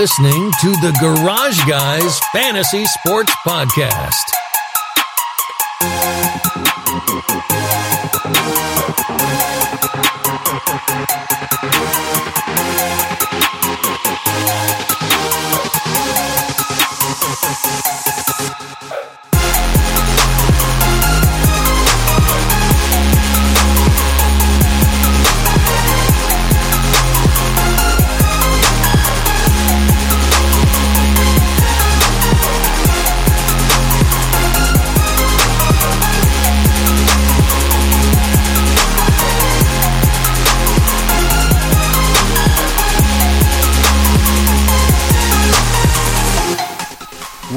listening to the Garage Guys Fantasy Sports Podcast.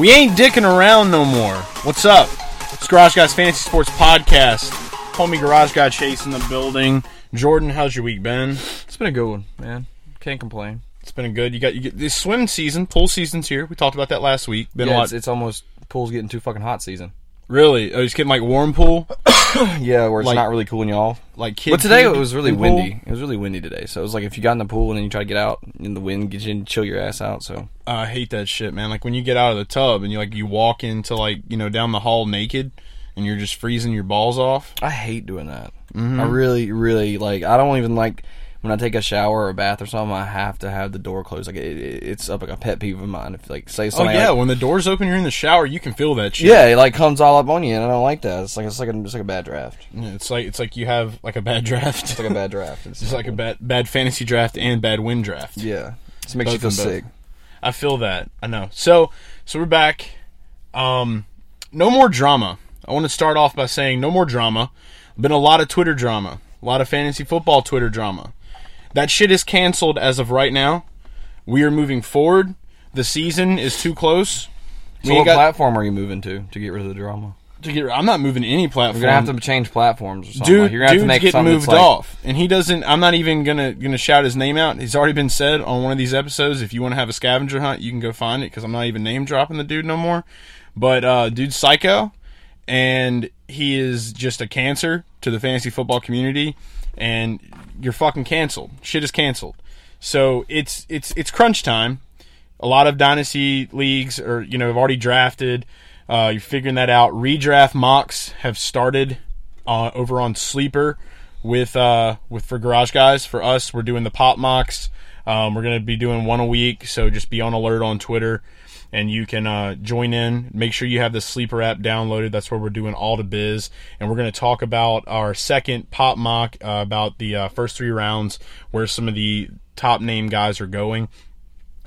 We ain't dicking around no more. What's up? It's Garage Guys Fantasy Sports Podcast. Homie Garage Guy Chase in the building. Jordan, how's your week been? It's been a good one, man. Can't complain. It's been a good. You got you get this swim season, pool season's here. We talked about that last week. Been a lot. it's, it's almost pool's getting too fucking hot season. Really, oh, just getting like warm pool, Yeah, where it's Like- not really cooling you off. like. But today it was really windy. It was really windy today, so it was like if you got in the pool and then you try to get out, and the wind gets you and chill your ass out. So Uh, I hate that shit, man. Like when you get out of the tub and you like you walk into like you know down the hall naked, and you're just freezing your balls off. I hate doing that. I really, really like. I don't even like when I take a shower or a bath or something. I have to have the door closed. Like it, it, it's up like a pet peeve of mine. If like say Oh yeah, like- when the doors open, you're in the shower, you can feel that shit. yeah, it like comes all up on you, and I don't like that. It's like it's like a, it's like a bad draft. Yeah, it's like it's like you have like a bad draft. It's like a bad draft. It's It's like a bad bad fantasy draft and bad win draft. yeah. It makes you feel Both and both. sick. I feel that. I know. So so we're back. Um no more drama. I want to start off by saying no more drama. Been a lot of Twitter drama. A lot of fantasy football Twitter drama. That shit is canceled as of right now. We are moving forward. The season is too close. So what got platform are you moving to to get rid of the drama? to get I'm not moving to any platform. You're gonna have to change platforms or something. Dude, like, you're gonna have dude's to make getting something moved that's like, off, and he doesn't. I'm not even gonna gonna shout his name out. He's already been said on one of these episodes. If you want to have a scavenger hunt, you can go find it because I'm not even name dropping the dude no more. But uh, dude's psycho, and he is just a cancer to the fantasy football community. And you're fucking canceled. Shit is canceled. So it's it's it's crunch time. A lot of dynasty leagues are you know have already drafted. Uh, you're figuring that out. Redraft mocks have started uh, over on Sleeper with uh, with for Garage Guys. For us, we're doing the pop mocks. Um, we're gonna be doing one a week, so just be on alert on Twitter, and you can uh, join in. Make sure you have the Sleeper app downloaded. That's where we're doing all the biz, and we're gonna talk about our second pop mock uh, about the uh, first three rounds, where some of the top name guys are going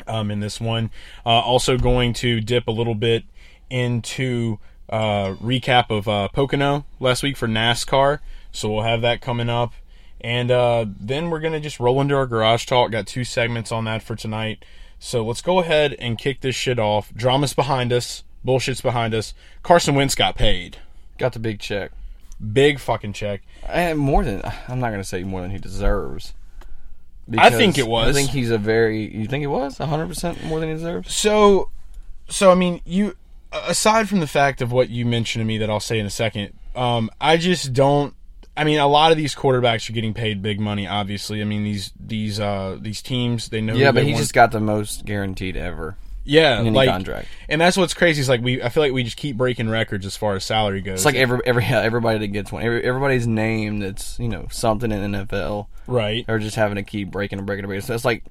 um, in this one. Uh, also going to dip a little bit into uh, recap of uh, Pocono last week for NASCAR. So we'll have that coming up. And then we're going to just roll into our garage talk. Got two segments on that for tonight. So let's go ahead and kick this shit off. Drama's behind us. Bullshit's behind us. Carson Wentz got paid. got the big check. Big fucking check. And more than I'm not gonna say more than he deserves. I think it was. I think he's a very. You think it was 100 percent more than he deserves? So, so I mean, you aside from the fact of what you mentioned to me that I'll say in a second, um, I just don't. I mean, a lot of these quarterbacks are getting paid big money. Obviously, I mean these these uh, these teams they know. Yeah, but he want. just got the most guaranteed ever. yeah like, contract. and that's what's crazy is like we. I feel like we just keep breaking records as far as salary goes. It's like every every yeah, everybody that gets one, every, everybody's name that's you know something in NFL. right. They're just having to keep breaking and breaking and breaking. So it's like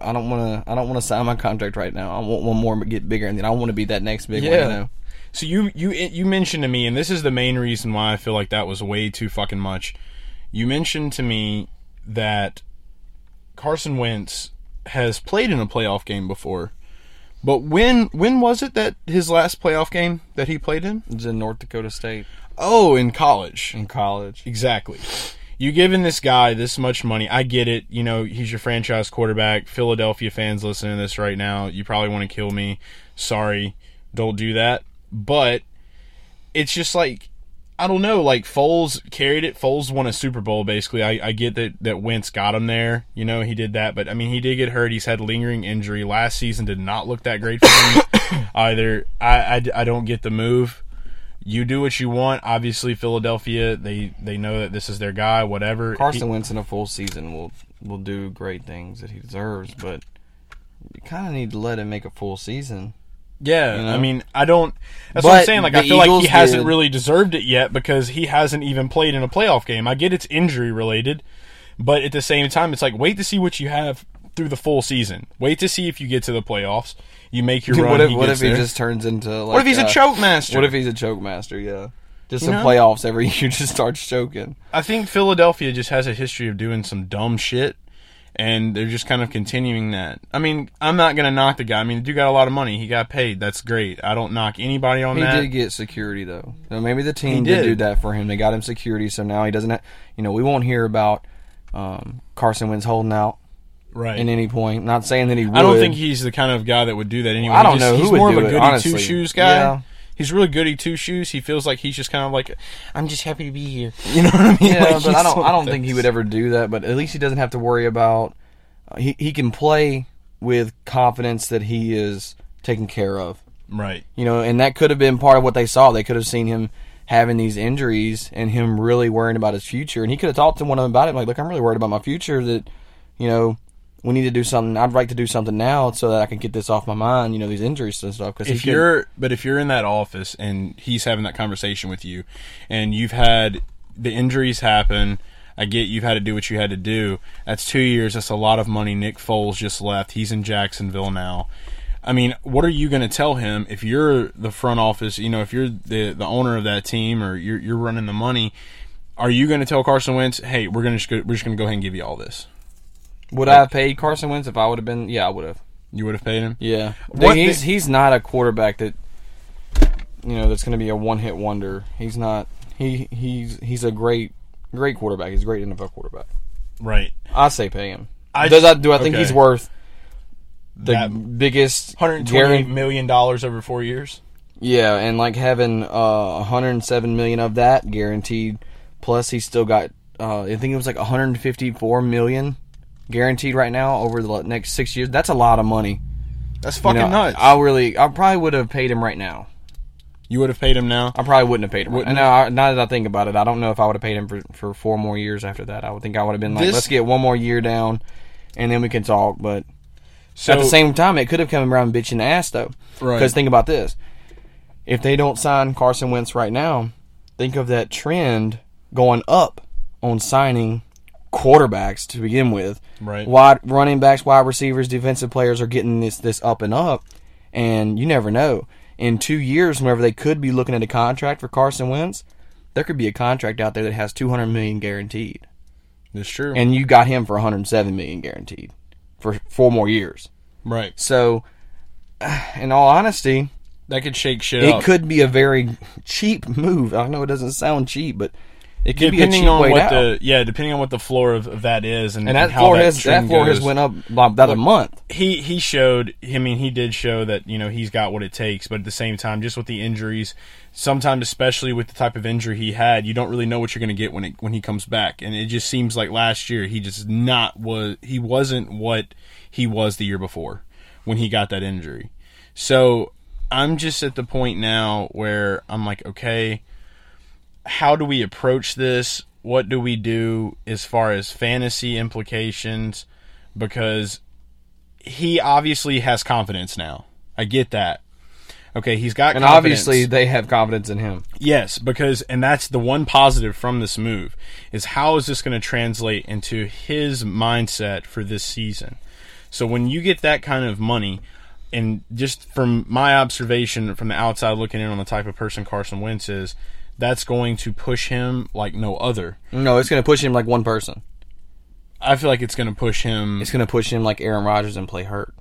I don't want to. I don't want to sign my contract right now. I want one more to get bigger, and then I want to be that next big one. You know? So you you you mentioned to me, and this is the main reason why I feel like that was way too fucking much. You mentioned to me that Carson Wentz has played in a playoff game before, but when when was it that his last playoff game that he played in? It's in North Dakota State Oh, in college. in college. Exactly. You giving this guy this much money, I get it. You know, he's your franchise quarterback. Philadelphia fans listening to this right now, you probably want to kill me. Sorry, don't do that. But it's just like I don't know. Like Foles carried it. Foles won a Super Bowl. Basically, I, I get that that Wentz got him there. You know, he did that. But I mean, he did get hurt. He's had lingering injury. Last season did not look that great for him either. I, I, I don't get the move. You do what you want. Obviously, Philadelphia they they know that this is their guy. Whatever. Carson He- Wentz in a full season will will do great things that he deserves, but you kind of need to let him make a full season. Yeah, You know? I mean, I don't. That's what I'm saying. Like, I feel like Eagles he hasn't really deserved it yet because he hasn't even played in a playoff game. I get it's injury related, but at the same time, it's like wait to see what you have through the full season. Wait to see if you get to the playoffs. You make your run. what if he what if he just turns into like what if he's a uh, choke master? What if he's a choke master? Yeah, just You in know? playoffs every year, just starts choking. I think Philadelphia just has a history of doing some dumb shit, and they're just kind of continuing that. I mean, I'm not gonna knock the guy. I mean, the dude got a lot of money. He got paid. That's great. I don't knock anybody on He that. did get security though. So maybe the team did. did. do that for him. They got him security, so now he doesn't. Have, you know, we won't hear about um, Carson Wentz holding out right. at any point. Not saying that he would. I don't think he's the kind of guy that would do that anyway. I don't He just- know who He's would more do of a goody two shoes guy. Yeah. He's really goody two shoes. He feels like he's just kind of like, I'm just happy to be here. You know what I mean? Yeah, Like, but I don't. I don't think he would ever do that. But at least he doesn't have to worry about. Uh, he he can play with confidence that he is taken care of. Right. You know, and that could have been part of what they saw. They could have seen him having these injuries and him really worrying about his future. And he could have talked to one of them about it. Like, look, I'm really worried about my future. That, you know, we need to do something. I'd like to do something now so that I can get this off my mind. You know, these injuries and stuff. Because If you're, but if you're in that office and he's having that conversation with you, and you've had the injuries happen, I get you've had to do what you had to do. That's two years. That's a lot of money. Nick Foles just left. He's in Jacksonville now. I mean, what are you going to tell him if you're the front office? You know, if you're the the owner of that team or you're you're running the money, are you going to tell Carson Wentz, "Hey, we're going to we're just going to go ahead and give you all this"? Would I have paid Carson Wentz if I would have been? Yeah, I would have. You would have paid him. Yeah, What he's the- he's not a quarterback that you know that's going to be a one hit wonder. He's not. He he's he's a great great quarterback. He's a great NFL quarterback. Right. I say pay him. I Does just- I do I think okay. he's worth the That biggest 128 guaran- million dollars over four years. Yeah, and like having uh 107 million of that guaranteed, plus he still got uh I think it was like 154 million guaranteed right now over the next six years. That's a lot of money. That's You fucking know, nuts. I really, I probably would have paid him right now. you would have paid him now. I probably wouldn't have paid him. Wouldn't I- now that I think about it, I don't know if I would have paid him for, for four more years after that. I would think I would have been like, This- let's get one more year down, and then we can talk. But So at the same time, it could have come around bitching the ass though. Right. Because think about this: if they don't sign Carson Wentz right now, think of that trend going up on signing quarterbacks to begin with. Right. Wide running backs, wide receivers, defensive players are getting this this up and up, and you never know. In two years, whenever they could be looking at a contract for Carson Wentz, there could be a contract out there that has two hundred million guaranteed, that's true. and you got him for one hundred seven million guaranteed for four more years. right. So, in all honesty, That could shake shit it up. could be a very cheap move. I know it doesn't sound cheap, but it could be a depending cheap on what out. the yeah, depending on what the floor of, of that is, and, and that how floor that has that floor has went up by about a month. he he showed I mean he did show that you know he's got what it takes but at the same time just with the injuries sometimes especially with the type of injury he had you don't really know what you're going to get when it when he comes back and it just seems like last year he just not was he wasn't what he was the year before when he got that injury so I'm just at the point now where I'm like okay how do we approach this what do we do as far as fantasy implications because he obviously has confidence now. I get that. Okay, he's got And confidence. obviously, they have confidence in him. yes, because and that's the one positive from this move is how is this going to translate into his mindset for this season. So when you get that kind of money and just from my observation from the outside looking in on the type of person Carson Wentz is, that's going to push him like no other. No, it's going to push him like one person. I feel like it's going to push him It's going to push him like Aaron Rodgers and play hurt.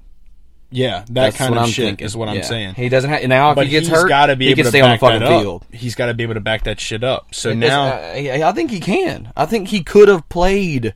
yeah, that That's kind of I'm shit thinking. is what I'm saying. He doesn't have now. If but he gets he's hurt, got to be he able can to stay on the fucking field. He's got to be able to back that shit up. So now, uh, I, I think he can. I think he could have played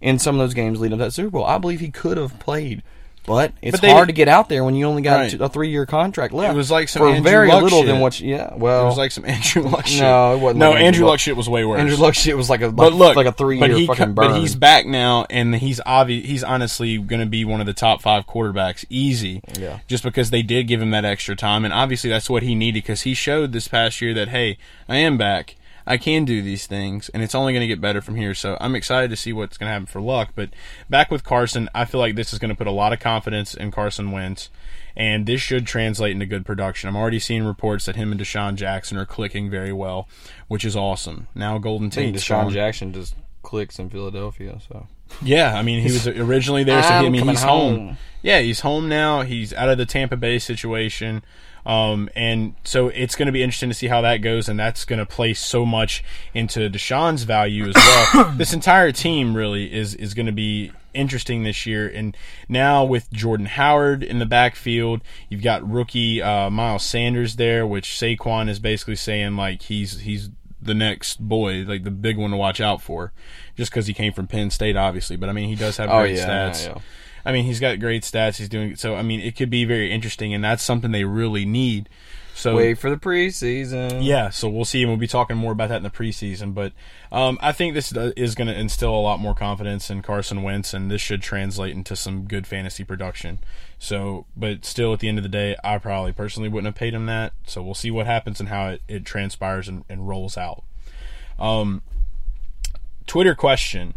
in some of those games leading up to that Super Bowl. I believe he could have played, but it's But they- hard to get out there when you only got Right. a three-year contract left. It was like some for Andrew very Luck little shit. than what. You, yeah, well, it was like some Andrew Luck shit. No, it wasn't No, like Andrew, Luck. Luck. shit was way worse. Andrew Luck shit was like a but look, like a three-year he, fucking burn. But he's back now, and he's obvi- He's honestly going to be one of the top five quarterbacks, easy. Yeah. Just because they did give him that extra time, and obviously that's what he needed because he showed this past year that hey, I am back. I can do these things, and it's only going to get better from here. So I'm excited to see what's going to happen for Luck. But back with Carson, I feel like this is going to put a lot of confidence in Carson Wentz, and this should translate into good production. I'm already seeing reports that him and DeSean Jackson are clicking very well, which is awesome. Now Golden Tate, DeSean Jackson just clicks in Philadelphia. So yeah, I mean he was originally there, so he, I mean he's home. home. Yeah, he's home now. He's out of the Tampa Bay situation. Um, and so it's going to be interesting to see how that goes, and that's going to play so much into DeSean's value as well. this entire team really is is going to be interesting this year, and now with Jordan Howard in the backfield, you've got rookie uh, Miles Sanders there, which Saquon is basically saying like he's he's the next boy, like the big one to watch out for, just because he came from Penn State, obviously. But I mean, he does have Oh, great yeah, stats. yeah, yeah. I mean, he's got great stats. He's doing so. I mean, it could be very interesting, and that's something they really need. So wait for the preseason. yeah, so we'll see, and we'll be talking more about that in the preseason. But um, I think this is going to instill a lot more confidence in Carson Wentz, and this should translate into some good fantasy production. So, but still, at the end of the day, I probably personally wouldn't have paid him that. So we'll see what happens and how it, it transpires and, and rolls out. Um, Twitter question.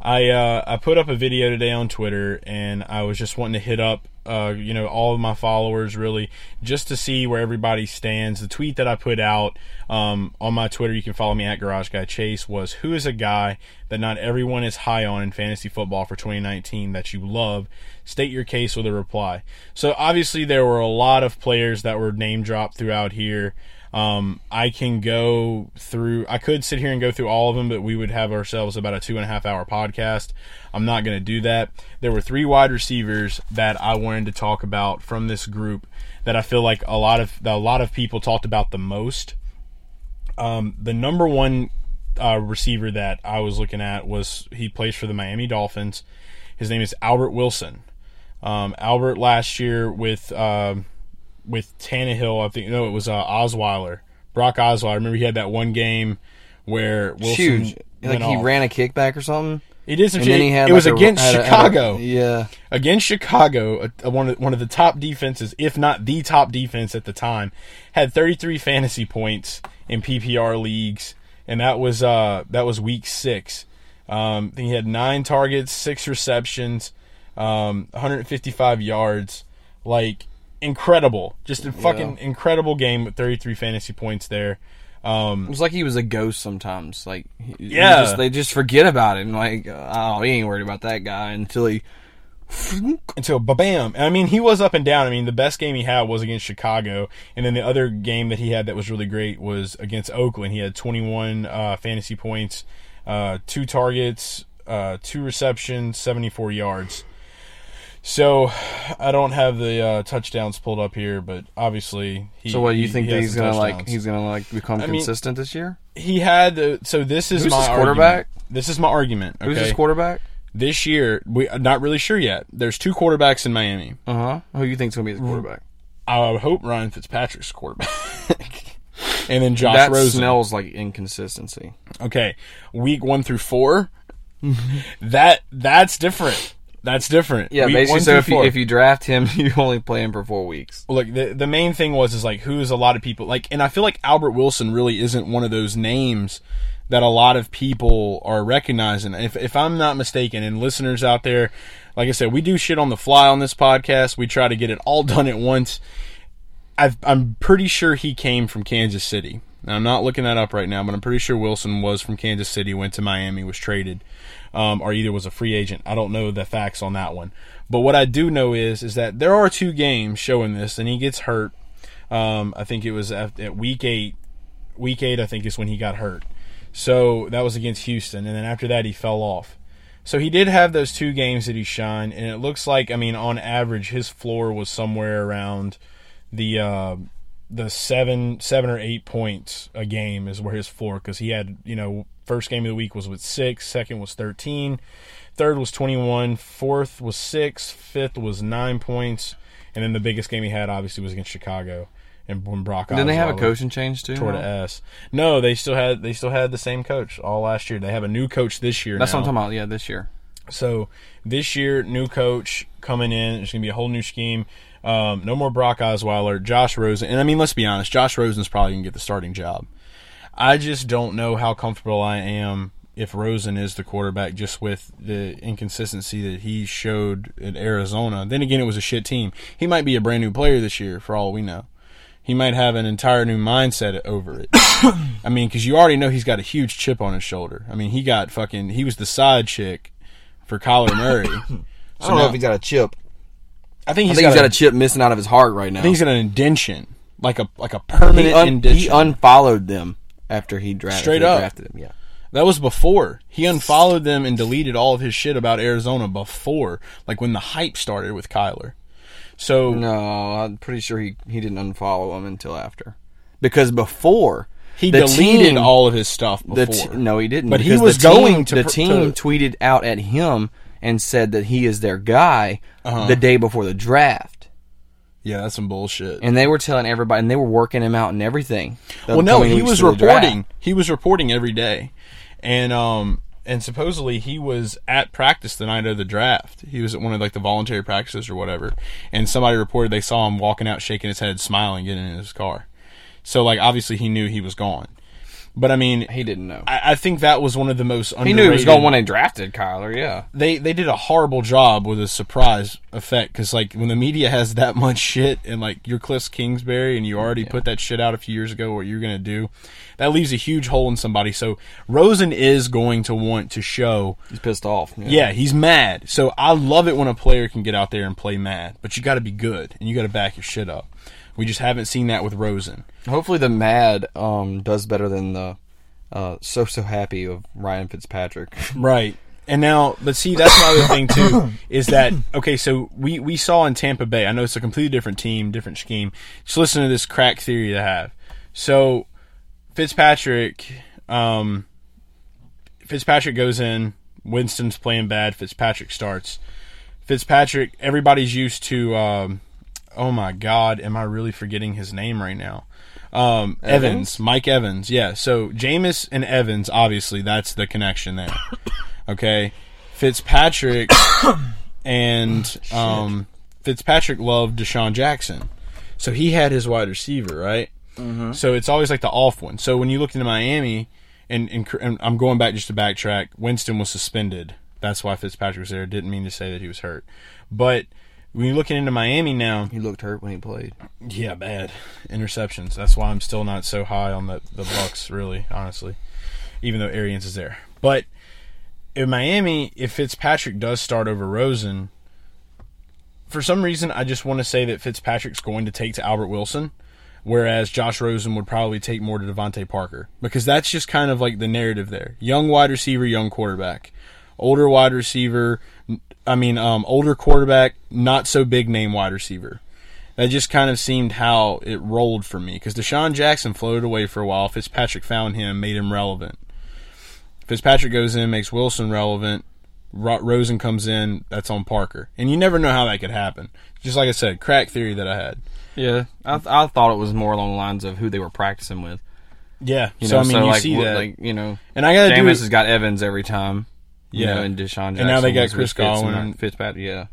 I uh, I put up a video today on Twitter, and I was just wanting to hit up, uh, you know, all of my followers really, just to see where everybody stands. The tweet that I put out um, on my Twitter, you can follow me at Garage Guy Chase, was who is a guy that not everyone is high on in fantasy football for 2019 that you love. State your case with a reply. So obviously there were a lot of players that were name dropped throughout here. Um, I can go through. I could sit here and go through all of them, but we would have ourselves about a two and a half hour podcast. I'm not going to do that. There were three wide receivers that I wanted to talk about from this group that I feel like a lot of a lot of people talked about the most. Um, the number one uh, receiver that I was looking at was he plays for the Miami Dolphins. His name is Albert Wilson. Um, Albert last year with. um with Tannehill, I think no, it was uh, Osweiler, Brock Osweiler. I remember he had that one game where Wilson huge. Like he off. ran a kickback or something. He did some And shit. then he had it was a- against had a- Chicago. yeah. Against Chicago, one of one of the top defenses, if not the top defense at the time, had 33 fantasy points in PPR leagues, and that was uh that was week six. Um, he had nine targets, six receptions, um, 155 yards, like incredible, just a fucking incredible game with 33 fantasy points there. Um, It was like he was a ghost sometimes. Like Yeah. just- they just forget about him. Like oh, he ain't worried about that guy until he. until bam. I mean, he was up and down. I mean, the best game he had was against Chicago, and then the other game that he had that was really great was against Oakland. He had 21 uh, fantasy points, uh, two targets, uh, two receptions, 74 yards. So, I don't have the uh, touchdowns pulled up here, but obviously, he, So what do you he- think he that he's gonna like? He's gonna like become I mean- consistent this year. he had the, so this is Who's my his quarterback? argument. This is my argument. Okay? Who's his quarterback? this year, we I'm not really sure yet. There's two quarterbacks in Miami. Uh huh. Who you think's gonna be the quarterback? I would hope Ryan Fitzpatrick's quarterback. and then Josh that Rosen. smells like inconsistency. okay, week one through four. that that's different. That's different. Yeah, Week basically. one So through if you four. if you draft him, you only play him for four weeks. look, the the main thing was is like who's a lot of people like, and I feel like Albert Wilson really isn't one of those names that a lot of people are recognizing. If if I'm not mistaken, and listeners out there, like I said, we do shit on the fly on this podcast. We try to get it all done at once. I've, I'm pretty sure he came from Kansas City. Now, I'm not looking that up right now, but I'm pretty sure Wilson was from Kansas City, went to Miami, was traded, um, or either was a free agent. I don't know the facts on that one. But what I do know is is that there are two games showing this, and he gets hurt. Um, I think it was at, at week eight. Week eight, I think, is when he got hurt. So that was against Houston, and then after that, he fell off. So he did have those two games that he shined, and it looks like, I mean, on average, his floor was somewhere around the uh, the seven seven or eight points a game is where his floor because he had you know first game of the week was with six, second was thirteen, third was twenty one, fourth was six, fifth was nine points, and then the biggest game he had obviously was against Chicago and when Brock. Didn't they have a coaching change too? tore to S. No, they still had they still had the same coach all last year. They have a new coach this year. That's now. what I'm talking about. Yeah, this year. So this year, new coach coming in. There's going to be a whole new scheme. Um, no more Brock Osweiler, Josh Rosen, and I mean, let's be honest, Josh Rosen's probably going to get the starting job. I just don't know how comfortable I am if Rosen is the quarterback, just with the inconsistency that he showed at Arizona. Then again, it was a shit team. He might be a brand new player this year, for all we know. He might have an entire new mindset over it. I mean, because you already know he's got a huge chip on his shoulder. I mean, he got fucking. He was the side chick for Kyler Murray. I don't know if he's got a chip. I think I think got, he's got a, a chip missing out of his heart right now. I think he's got an indention, like a like a he, permanent un- indention. he unfollowed them after he drafted Straight up. drafted him. Yeah. That was before. He unfollowed them and deleted all of his shit about Arizona before, like when the hype started with Kyler. So No, I'm pretty sure he, he didn't unfollow him until after. Because before he deleted team- all of his stuff before. t- no, he didn't. But he was the team- going to The team to- tweeted out at him and said that he is their guy Uh-huh. the day before the draft, yeah, that's some bullshit. and they were telling everybody, and they were working him out and everything. well, no, he was to the draft. reporting. He was reporting every day, and um, and supposedly he was at practice the night of the draft. He was at one of like the voluntary practices or whatever, and somebody reported they saw him walking out, shaking his head, smiling, getting in his car. So like obviously he knew he was gone, but I mean, He didn't know. I, I think that was one of the most He underrated. knew he was going when they drafted Kyler. Yeah. they they did a horrible job with a surprise effect because like when the media has that much shit and like you're Cliff Kingsbury and you already put that shit out a few years ago what you're gonna do, that leaves a huge hole in somebody. So Rosen is going to want to show, He's pissed off. yeah, he's mad. So I love it when a player can get out there and play mad, but you got to be good and you got to back your shit up. We just haven't seen that with Rosen. Hopefully, the Mad um, does better than the uh, so so happy of Ryan Fitzpatrick. Right. And now, but see, that's my other thing too. Is that okay? So we we saw in Tampa Bay. I know it's a completely different team, different scheme. Just listen to this crack theory they have. So Fitzpatrick, um, Fitzpatrick goes in. Winston's playing bad. Fitzpatrick starts. Fitzpatrick. Everybody's used to. Um, oh my God, am I really forgetting his name right now? Um, Evans? Evans? Mike Evans. Yeah. So Jameis and Evans, obviously, that's the connection there. Okay. Fitzpatrick and um, Fitzpatrick loved DeSean Jackson, so he had his wide receiver right. Mm-hmm. So it's always like the off one. So when you look into Miami, and, and, and I'm going back just to backtrack, Winston was suspended. That's why Fitzpatrick was there. Didn't mean to say that he was hurt, but when you're looking into Miami now, he looked hurt when he played. yeah, bad interceptions. That's why I'm still not so high on the the Bucks. Really, honestly, even though Arians is there. But in Miami, if Fitzpatrick does start over Rosen, for some reason, I just want to say that Fitzpatrick's going to take to Albert Wilson, whereas Josh Rosen would probably take more to DeVante Parker because that's just kind of like the narrative there: young wide receiver, young quarterback, older wide receiver. I mean, um, older quarterback, not so big name wide receiver that just kind of seemed how it rolled for me because DeSean Jackson floated away for a while. Fitzpatrick found him, made him relevant. Fitzpatrick goes in, makes Wilson relevant. Ro- Rosen comes in, that's on Parker, and you never know how that could happen. Just like I said, crack theory that I had. Yeah, I, th- I thought it was more along the lines of who they were practicing with. Yeah, You so know, I mean, so you like, see w- that, like you know, and I got to do Jameis has got Evans every time. Yeah. know, and DeSean Jackson. And now they got Chris Godwin. Fitzpatrick. Yeah,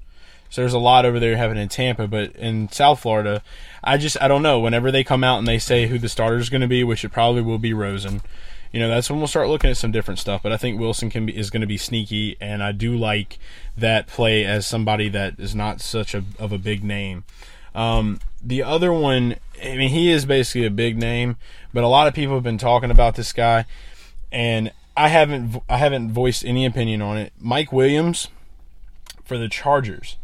So there's a lot over there happening in Tampa, but in South Florida, I just I don't know. Whenever they come out and they say who the starter is going to be, which it probably will be Rosen, you know that's when we'll start looking at some different stuff. But I think Wilson can be is going to be sneaky, and I do like that play as somebody that is not such a of a big name. Um, the other one, I mean, he is basically a big name, but a lot of people have been talking about this guy, and I haven't I haven't voiced any opinion on it. Mike Williams for the Chargers.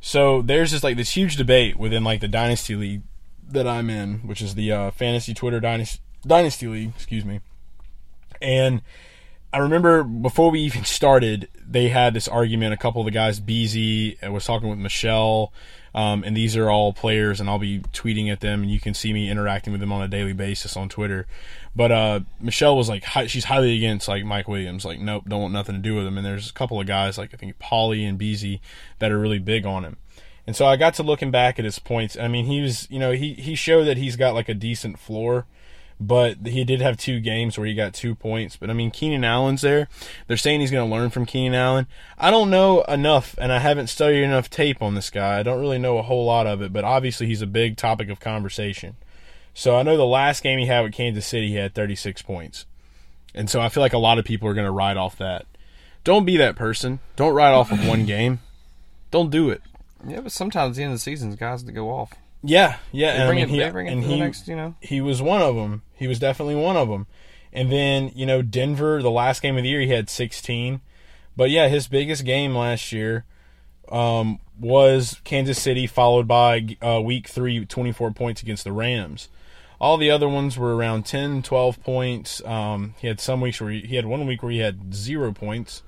So there's just like this huge debate within like the dynasty league that I'm in, which is the uh, fantasy Twitter dynasty dynasty league. Excuse me. And I remember before we even started, they had this argument. A couple of the guys, Beasy, was talking with Michelle, um, and these are all players, and I'll be tweeting at them, and you can see me interacting with them on a daily basis on Twitter. But uh, Michelle was like, she's highly against like Mike Williams, like, nope, don't want nothing to do with him. And there's a couple of guys, like I think Polly and Beasy, that are really big on him. And so I got to looking back at his points. I mean, he was, you know, he he showed that he's got like a decent floor but he did have two games where he got two points. But I mean, Keenan Allen's there. They're saying he's going to learn from Keenan Allen. I don't know enough, and I haven't studied enough tape on this guy. I don't really know a whole lot of it, but obviously he's a big topic of conversation. So I know the last game he had with Kansas City, he had 36 points. And so I feel like a lot of people are going to ride off that. Don't be that person. Don't ride off of one game. Don't do it. Yeah, but sometimes at the end of the season, guys to go off. Yeah, yeah. They and I bring mean, it, he, bring and he, the next, you know. he was one of them. He was definitely one of them. And then, you know, Denver, the last game of the year, he had 16. But yeah, his biggest game last year um, was Kansas City, followed by uh, week three, 24 points against the Rams. All the other ones were around 10, 12 points. Um, he had some weeks where he, he had one week where he had zero points.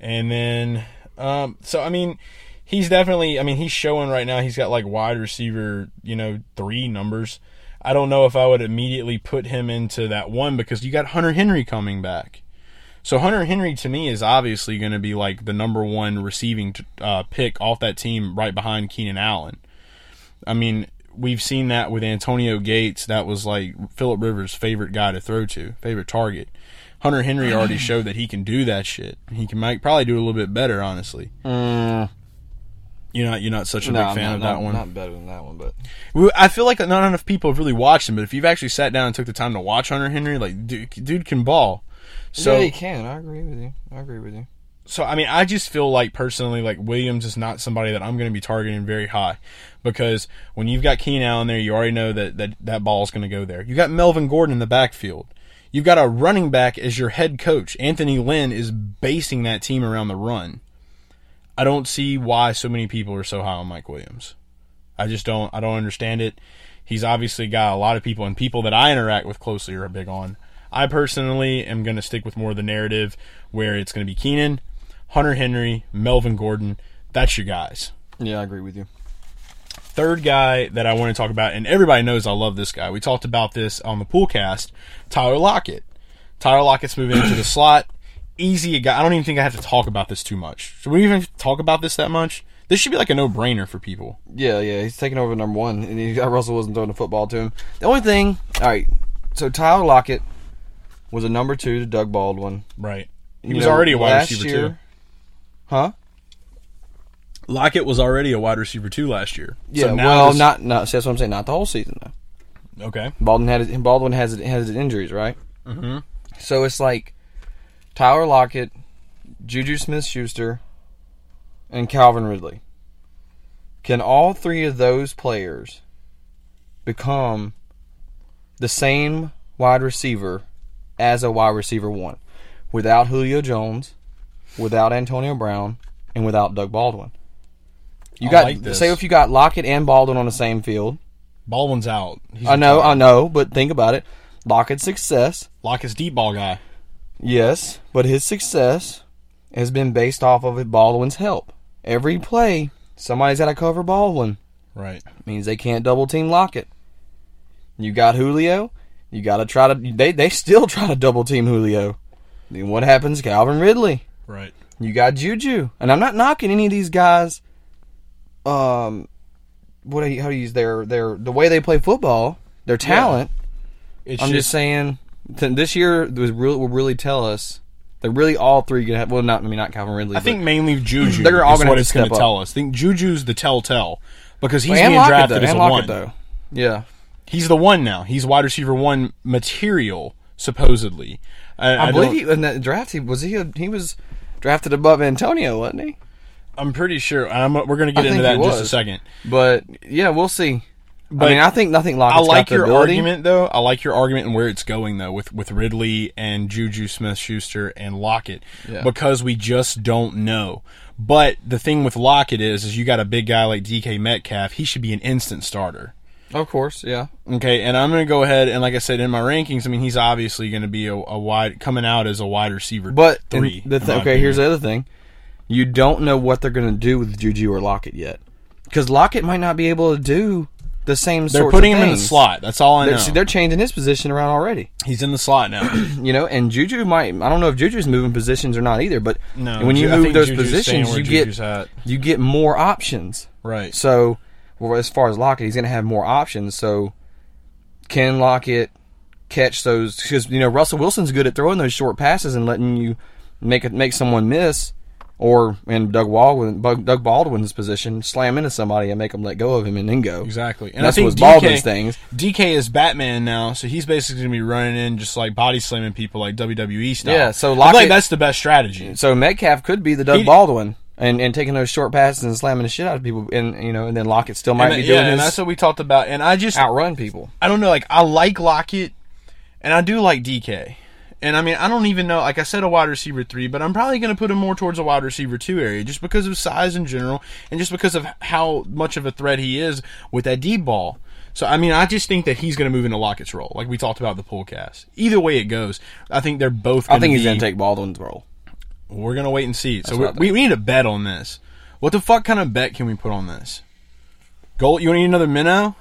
And then, um, so I mean, he's definitely, I mean, he's showing right now he's got like wide receiver, you know, three numbers. I don't know if I would immediately put him into that one because you got Hunter Henry coming back. So Hunter Henry to me is obviously going to be like the number one receiving uh, pick off that team right behind Keenan Allen. I mean, we've seen that with Antonio Gates. That was like Philip Rivers' favorite guy to throw to, favorite target. Hunter Henry already showed that he can do that shit. He can might probably do a little bit better, honestly. Mm, You're not you're not such a no, big fan not, of that not- one. Not better than that one, but I feel like not enough people have really watched him, but if you've actually sat down and took the time to watch Hunter Henry, like dude, dude can ball. So yeah, you can. I agree with you. I agree with you. So I mean, I just feel like personally, like Williams is not somebody that I'm going to be targeting very high, because when you've got Keenan Allen there, you already know that that that ball is going to go there. You got Melvin Gordon in the backfield. You've got a running back as your head coach. Anthony Lynn is basing that team around the run. I don't see why so many people are so high on Mike Williams. I just don't. I don't understand it. He's obviously got a lot of people and people that I interact with closely are big on. I personally am going to stick with more of the narrative where it's going to be Keenan, Hunter Henry, Melvin Gordon. That's your guys. Yeah, I agree with you. Third guy that I want to talk about, and everybody knows I love this guy. We talked about this on the poolcast. Tyler Lockett. Tyler Lockett's moving into the slot. Easy guy. I don't even think I have to talk about this too much. Should we even talk about this that much? This should be like a no-brainer for people. Yeah, yeah, he's taking over number one, and he got Russell Wilson throwing the football to him. The only thing, all right, so Tyler Lockett was a number two to Doug Baldwin. Right. He You was know, already a wide receiver year- too. Huh? Lockett was already a wide receiver too last year. Yeah, So now well, this- not no. See, that's what I'm saying. Not the whole season though. okay. Baldwin had Baldwin has has injuries, right? Mhm. So it's like Tyler Lockett, Juju Smith-Schuster, and Calvin Ridley. Can all three of those players become the same wide receiver as a wide receiver one, without Julio Jones, without Antonio Brown, and without Doug Baldwin? You I got like this. say if you got Lockett and Baldwin on the same field. Baldwin's out. He's I know. I know, but think about it. Lockett's success, Lockett's deep ball guy. yes, but his success has been based off of Baldwin's help. Every play, somebody's got to cover Baldwin. Right. Means they can't double team Lockett. You got Julio. You got to try to. They they still try to double team Julio. Then what happens? Calvin Ridley. Right. You got Juju, and I'm not knocking any of these guys. Um, what do you, how do you use their their the way they play football, their talent. It's I'm just saying th- this year was really will really tell us that really all three gonna have. Well, not I mean not Calvin Ridley. I think mainly Juju. They're all is gonna what it's going to tell us. I think Juju's the telltale because he's and being Lockett, drafted though, as and a Lockett, one. though. Yeah, He's the one now. He's wide receiver one material supposedly. I, I, I believe he in that draft. He was he he was drafted above Antonio, wasn't he? I'm pretty sure. I'm, we're going to I get into that in just a second. But yeah, we'll see. But I mean, I think nothing. I like your ability. argument though. I like your argument and where it's going though with with Ridley and Juju Smith Schuster and Lockett Yeah. because we just don't know. But the thing with Lockett is, is you got a big guy like DK Metcalf. He should be an instant starter. Of course, yeah. Okay, and I'm going to go ahead and like I said in my rankings, I mean he's obviously going to be a, a wide coming out as a wide receiver. But three. the th- okay, here's the other thing: you don't know what they're going to do with Juju or Lockett yet, because Lockett might not be able to do the same. they're putting him in the slot. That's all I They're, know. see, they're changing his position around already. he's in the slot now. You know, and Juju might. I don't know if Juju's moving positions or not either. But No, when you I move those Juju's positions, you Juju's get at. you get more options. right. So, well, as far as Lockett, he's going to have more options. So, can Lockett catch those? Because you know Russell Wilson's good at throwing those short passes and letting you make it make someone miss. Or in Doug Baldwin, Doug Baldwin's position, slam into somebody and make them let go of him and then go. Exactly, and And that's I think DK, Baldwin's things. DK is Batman now, so he's basically gonna be running in just like body slamming people like WWE style. Yeah, so I feel like that's the best strategy. So Metcalf could be the Doug He- Baldwin and, and taking those short passes and slamming the shit out of people, and you know, and then Lockett still might And, be yeah, doing and that's what we talked about. And I just outrun people. I don't know, like I like Lockett, and I do like DK. And I mean, I don't even know. Like I said, a wide receiver three, but I'm probably going to put him more towards a wide receiver two area, just because of size in general, and just because of how much of a threat he is with that deep ball. So I mean, I just think that he's going to move into Lockett's role, like we talked about the pull cast. Either way it goes, I think they're both. I think he's going to take Baldwin's role. We're going to wait and see. So we, we need a bet on this. What the fuck kind of bet can we put on this? Gold? You want to eat another minnow?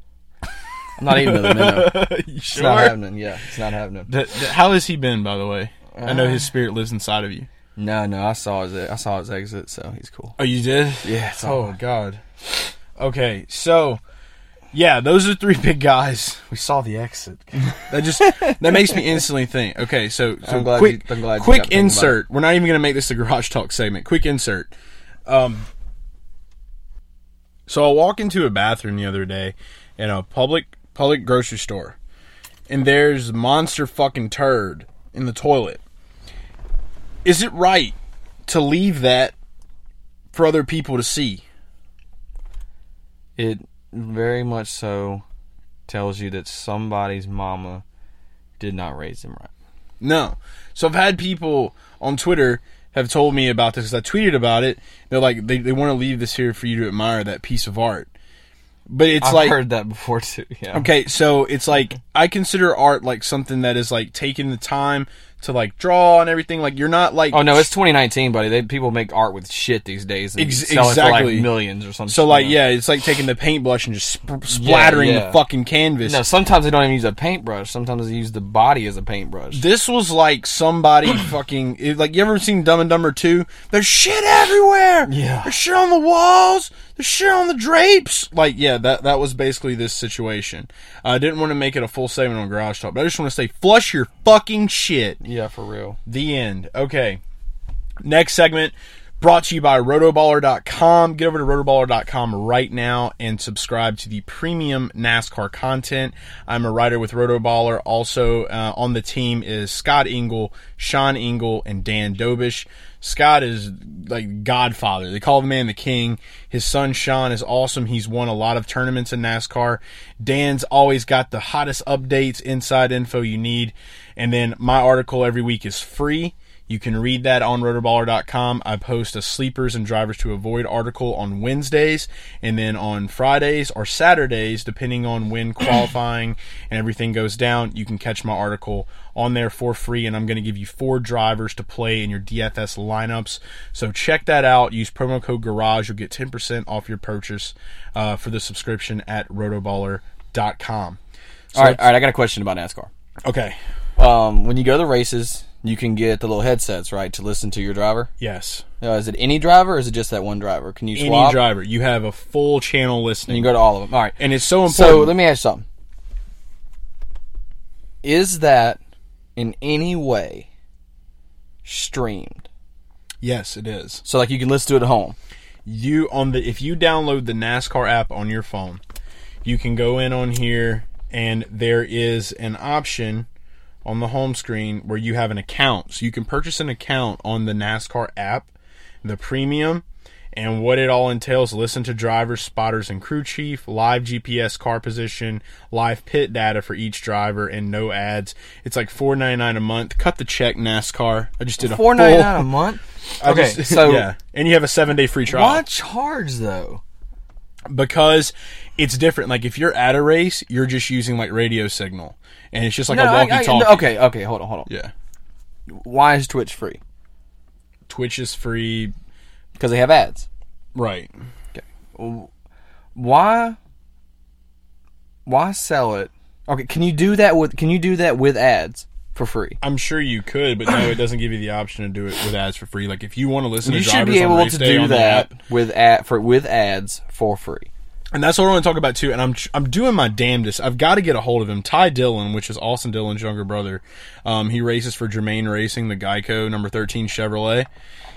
I'm not eating another minnow. you It's sure? not happening. Yeah, it's not happening. Th- how has he been, by the way? I know Uh, his spirit lives inside of you. No, no, I saw his I saw his exit, so he's cool. Oh, you did? Yeah, it's Oh God. Okay, so yeah, those are three big guys. We saw the exit. That just that makes me instantly think. Okay, so, so I'm glad quick, you- quick got thinking about insert. We're not even gonna make this a garage talk segment. Quick insert. Um. So I walk into a bathroom the other day in a public public grocery store, and there's monster fucking turd in the toilet. Is it right to leave that for other people to see? It very much so tells you that somebody's mama did not raise him right. No. So I've had people on Twitter have told me about this 'cause I tweeted about it. They're like, they, they want to leave this here for you to admire that piece of art. But it's like I've like, heard that before too. Yeah. okay, so it's like, I consider art like something that is like taking the time to like draw and everything. Like, you're not like, Oh no, it's 2019, buddy. They people make art with shit these days and Ex- sell it for exactly. like millions or something. so like, yeah, it's like taking the paintbrush and just sp- splattering yeah. the fucking canvas. No, sometimes they don't even use a paintbrush. Sometimes they use the body as a paintbrush. This was like somebody fucking it- like you ever seen Dumb and Dumber 2? There's shit everywhere. Yeah. There's shit on the walls. There's shit on the drapes. Like yeah, that that was basically this situation. I didn't want to make it a full segment on Garage Talk, but I just want to say flush your fucking shit. Yeah, for real. The end. Okay. Next segment brought to you by rotoballer.com. Get over to rotoballer.com right now and subscribe to the premium NASCAR content. I'm a writer with Rotoballer. Also uh, on the team is Scott Engel, Sean Engel, and Dan Dobish. Scott is like Godfather. They call the man the king. His son Sean is awesome. He's won a lot of tournaments in NASCAR. Dan's always got the hottest updates, inside info you need. And then my article every week is free. You can read that on rotoballer.com. I post a sleepers and drivers to avoid article on Wednesdays and then on Fridays or Saturdays, depending on when qualifying and everything goes down, you can catch my article on there for free. And I'm going to give you four drivers to play in your DFS lineups. So check that out. Use promo code GARAGE. You'll get 10% off your purchase uh, for the subscription at rotoballer.com. So all right, all right. I got a question about NASCAR. Okay. Um, when you go to the races, you can get the little headsets, right, to listen to your driver. Yes. Is it any driver, or is it just that one driver? Can you Any driver. You have a full channel listening. And you go to all of them. All right. and it's so important. So let me ask you something. Is that in any way streamed? yes, it is. So like you can listen to it at home. You on the if you download the NASCAR app on your phone, you can go in on here and there is an option on the home screen where you have an account. So you can purchase an account on the NASCAR app, the premium, and what it all entails listen to drivers, spotters, and crew chief, live GPS car position, live pit data for each driver, and no ads. It's like four ninety nine a month. Cut the check, NASCAR. I just did a Four ninety nine a month. Okay, just- so yeah, and you have a seven day free trial why charge though? because it's different. Like if you're at a race, you're just using like radio signal, and it's just like a walkie-talkie. okay, okay, hold on, hold on. Yeah, Why is Twitch free? Twitch is free. Because they have ads. Right. Okay. Why? Why sell it? Okay, can you do that with? Can you do that with ads for free? I'm sure you could, but no, it doesn't give you the option to do it with ads for free. Like if you want to listen You to should drivers be able to do that app, with ad for with ads for free. And that's what I want to talk about too. And I'm I'm doing my damnedest. I've got to get a hold of him. Ty Dillon, which is Austin Dillon's younger brother, um, he races for Germain Racing, the Geico number thirteen Chevrolet.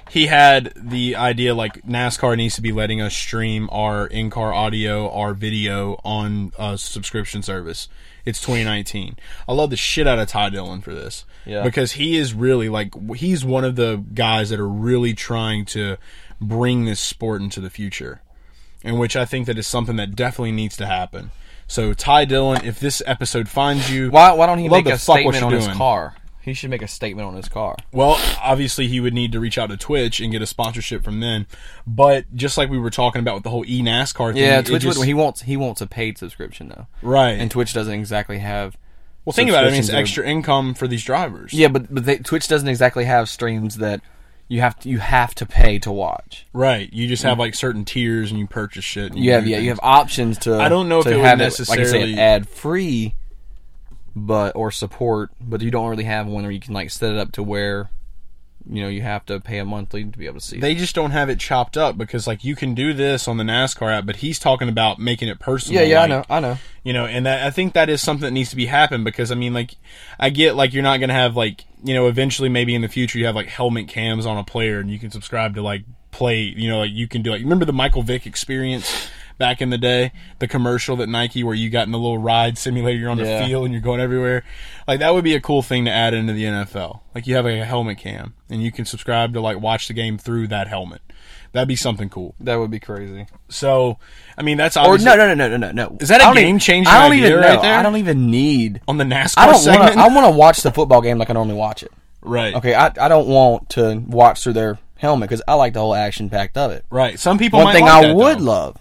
He had the idea like NASCAR needs to be letting us stream our in-car audio, our video on a subscription service. It's 2019. I love the shit out of Ty Dillon for this. Yeah. Because he is really like he's one of the guys that are really trying to bring this sport into the future in which I think that is something that definitely needs to happen. So Ty Dillon, if this episode finds you, Why, why don't he make a statement on his car? He should make a statement on his car. Well, obviously he would need to reach out to Twitch and get a sponsorship from them. But just like we were talking about with the whole e NASCAR thing, Yeah, Twitch. just- would, he wants he wants a paid subscription though, right. and Twitch doesn't exactly have. well, think about it. I mean, it's extra income for these drivers. Yeah, but but they, Twitch doesn't exactly have streams that you have to you have to pay to watch. Right. You just have like certain tiers and you purchase shit. And You have yeah, you have options to. I don't know if to it would have like I necessarily- said, ad free, but or support, but you don't really have one where you can like set it up to where, you know, you have to pay a monthly to be able to see. They just don't have it chopped up because like you can do this on the NASCAR app, but he's talking about making it personal. yeah, yeah, I know, I know. you know and that, i think that is something that needs to be happened because i mean like i get like you're not going to have like you know eventually maybe in the future you have like helmet cams on a player and you can subscribe to like play you know like you can do like remember the michael vick experience back in the day the commercial that nike where you got in the little ride simulator you're on the field and you're going everywhere like that would be a cool thing to add into the nfl like you have a helmet cam and you can subscribe to like watch the game through that helmet that'd be something cool That would be crazy. so i mean that's Or obviously no, no, no, no, no, no. Is that a I don't idea even right know. there? I don't even need. on the nascar I don't segment want. I want to watch the football game like I normally watch it. Right. Okay, I, I don't want to watch through their helmet because I like the whole action packed of it. Right. Some people One thing like I that, would though. love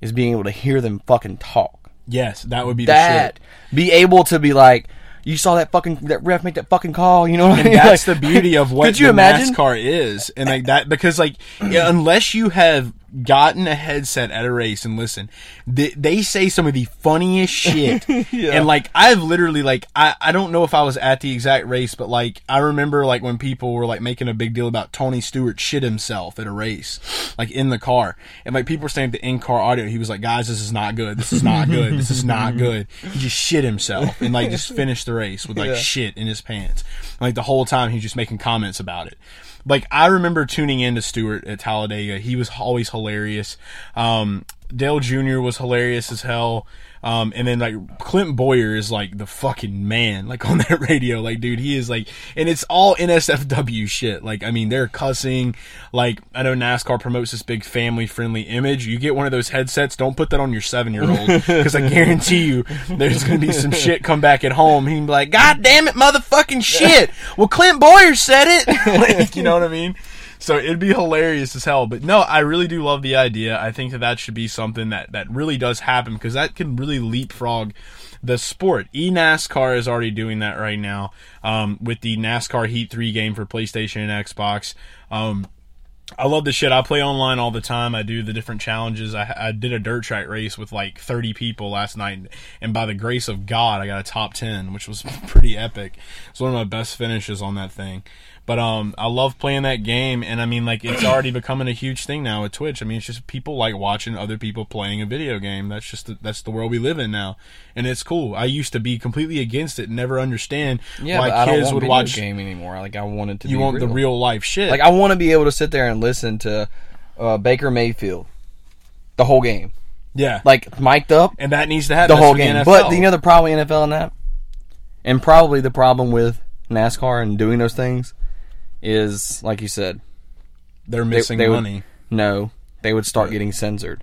is being able to hear them fucking talk. Yes, that would be That the shit. be able to be like, you saw that fucking that ref make that fucking call. You know what I mean? that's the beauty of what Could you the imagine? NASCAR is, and like that because like yeah, unless you have gotten a headset at a race and listen, they, they say some of the funniest shit, and like I've literally like I I don't know if I was at the exact race, but like I remember like when people were like making a big deal about Tony Stewart shit himself at a race, like in the car, and like people were saying the in car audio, he was like, guys, this is not good, this is not good, this is not good. He just shit himself and like just finished the race with like Yeah. shit in his pants. Like the whole time he's just making comments about it. Like I remember tuning in to Stewart at Talladega. He was always hilarious. Um, Dale Jr. was hilarious as hell. Um, and then like Clint Bowyer is like the fucking man, like on that radio. Like, dude, he is like, and it's all NSFW shit. Like, I mean, they're cussing. Like, I know NASCAR promotes this big family friendly image. You get one of those headsets, don't put that on your seven year old because I guarantee you there's going to be some shit come back at home. He'd be like, God damn it, motherfucking shit. Well, Clint Bowyer said it. like, you know what I mean? So it'd be hilarious as hell. But no, I really do love the idea. I think that that should be something that, that really does happen because that can really leapfrog the sport. eNASCAR is already doing that right now um, with the NASCAR Heat 3 game for PlayStation and Xbox. Um, I love the shit. I play online all the time. I do the different challenges. I, I did a dirt track race with like 30 people last night, and by the grace of God, I got a top 10, which was pretty epic. It's one of my best finishes on that thing. But um, I love playing that game, and I mean, like, it's already becoming a huge thing now with Twitch. I mean, it's just people like watching other people playing a video game. That's just the, that's the world we live in now, and it's cool. I used to be completely against it, and never understand Yeah, why but I don't kids would video watch. game anymore. Like I wanted to You want real. the real life shit, Like I want to be able to sit there and listen to uh, Baker Mayfield the whole game, yeah, like mic'd up and that needs to happen the whole game. the But you know the problem with NFL and that, and probably the problem with NASCAR and doing those things is, like you said, they're missing they would- money. no, they would start uh, getting censored.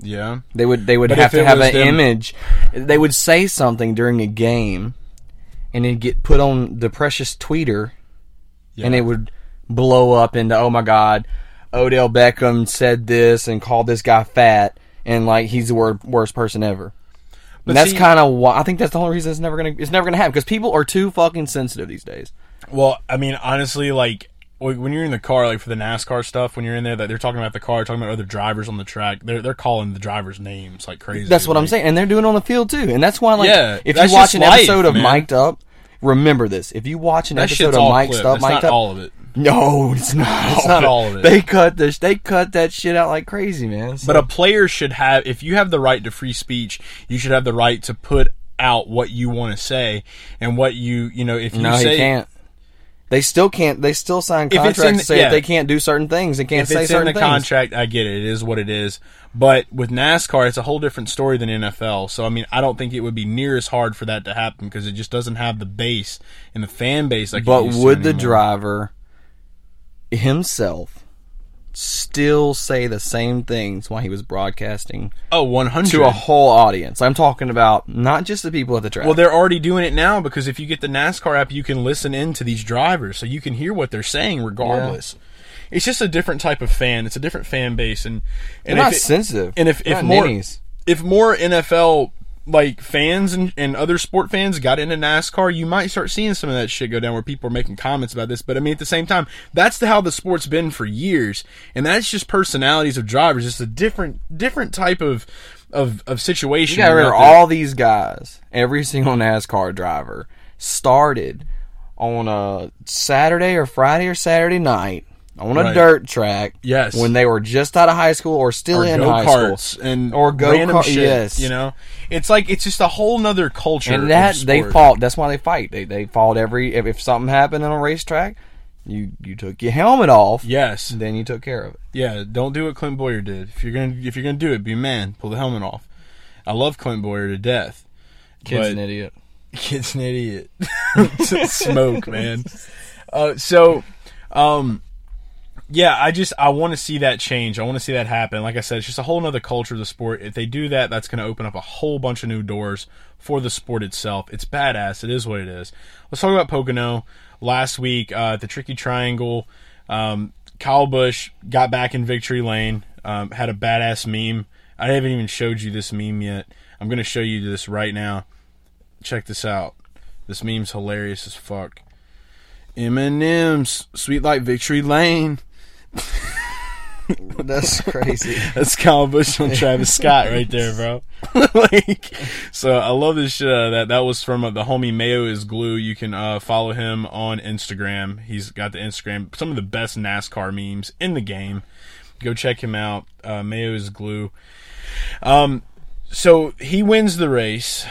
Yeah. They would they would But have to have an them- image. They would say something during a game, and it'd get put on the precious tweeter, and it would blow up into oh my god, Odell Beckham said this and called this guy fat, and like he's the wor- worst person ever. But And that's kind of why I think that's the only reason it's never gonna it's never gonna happen because people are too fucking sensitive these days. Well, I mean, honestly, like when you're in the car, like for the NASCAR stuff, when you're in there, that they're talking about the car, talking about other drivers on the track. They're they're calling the drivers names like crazy. That's what I'm saying, and they're doing it on the field too, and that's why like Yeah, if you watch an life, episode of man. Mic'd Up, remember this: if you watch an That episode of Mic'd clip. Up, Mic'd not Up, all of it. No, it's not. It's not all of it. They cut this. They cut that shit out like crazy, man. So- But a player should have, if you have the right to free speech, you should have the right to put out what you want to say and what you, you know, if you no, say, can't. They still can't. They still sign contracts in to say yeah. they can't do certain things. They can't if say it's in certain the things. contract, I get it. It is what it is. But with NASCAR, it's a whole different story than NFL. So I mean, I don't think it would be near as hard for that to happen because it just doesn't have the base and the fan base. Like But would the driver himself still say the same things while he was broadcasting Oh, Oh, one hundred to a whole audience? I'm talking about not just the people at the track. Well, they're already doing it now because if you get the NASCAR app, you can listen in to these drivers, so you can hear what they're saying regardless. It's just a different type of fan. It's a different fan base, and They're and not it- sensitive. and if if more ninnies. if more NFL like fans and, and other sport fans got into NASCAR, you might start seeing some of that shit go down where people are making comments about this. But I mean, at the same time, that's the, how the sport's been for years, and that's just personalities of drivers. It's a different different type of of of situation. You got rid of You're out there- all these guys. Every single NASCAR driver started on a Saturday or Friday or Saturday night on a Right. dirt track. Yes. when they were just out of high school or still or in high school. and Or go random shit, yes. you know it's like it's just a whole nother culture And that they fought. That's why they fight. They they fought every if, if something happened on a racetrack, you you took your helmet off. yes Then you took care of it. yeah don't do what clint bowyer did if you're gonna if you're gonna do it be a man pull the helmet off i love clint bowyer to death Kid's an idiot. kid's an idiot smoke man uh, so um yeah i just i want to see that change. I want to see that happen. Like i said it's just a whole nother culture of the sport. If they do that that's going to open up a whole bunch of new doors for the sport itself. It's badass. It is what it is. Let's talk about pocono. Last week uh, at the tricky triangle um, kyle busch got back in victory lane um, had a badass meme. I haven't even showed you this meme yet. I'm going to show you this right now. Check this out. This meme's hilarious as fuck. M&M's Sweet Like Victory Lane. That's crazy. That's Kyle Busch on Travis Scott right there, bro. like, so I love this shit out of that. That was from uh, the homie Mayo is Glue. You can uh, follow him on Instagram. He's got the Instagram, some of the best NASCAR memes in the game. Go check him out. Uh, Mayo is Glue. Um, so he wins the race.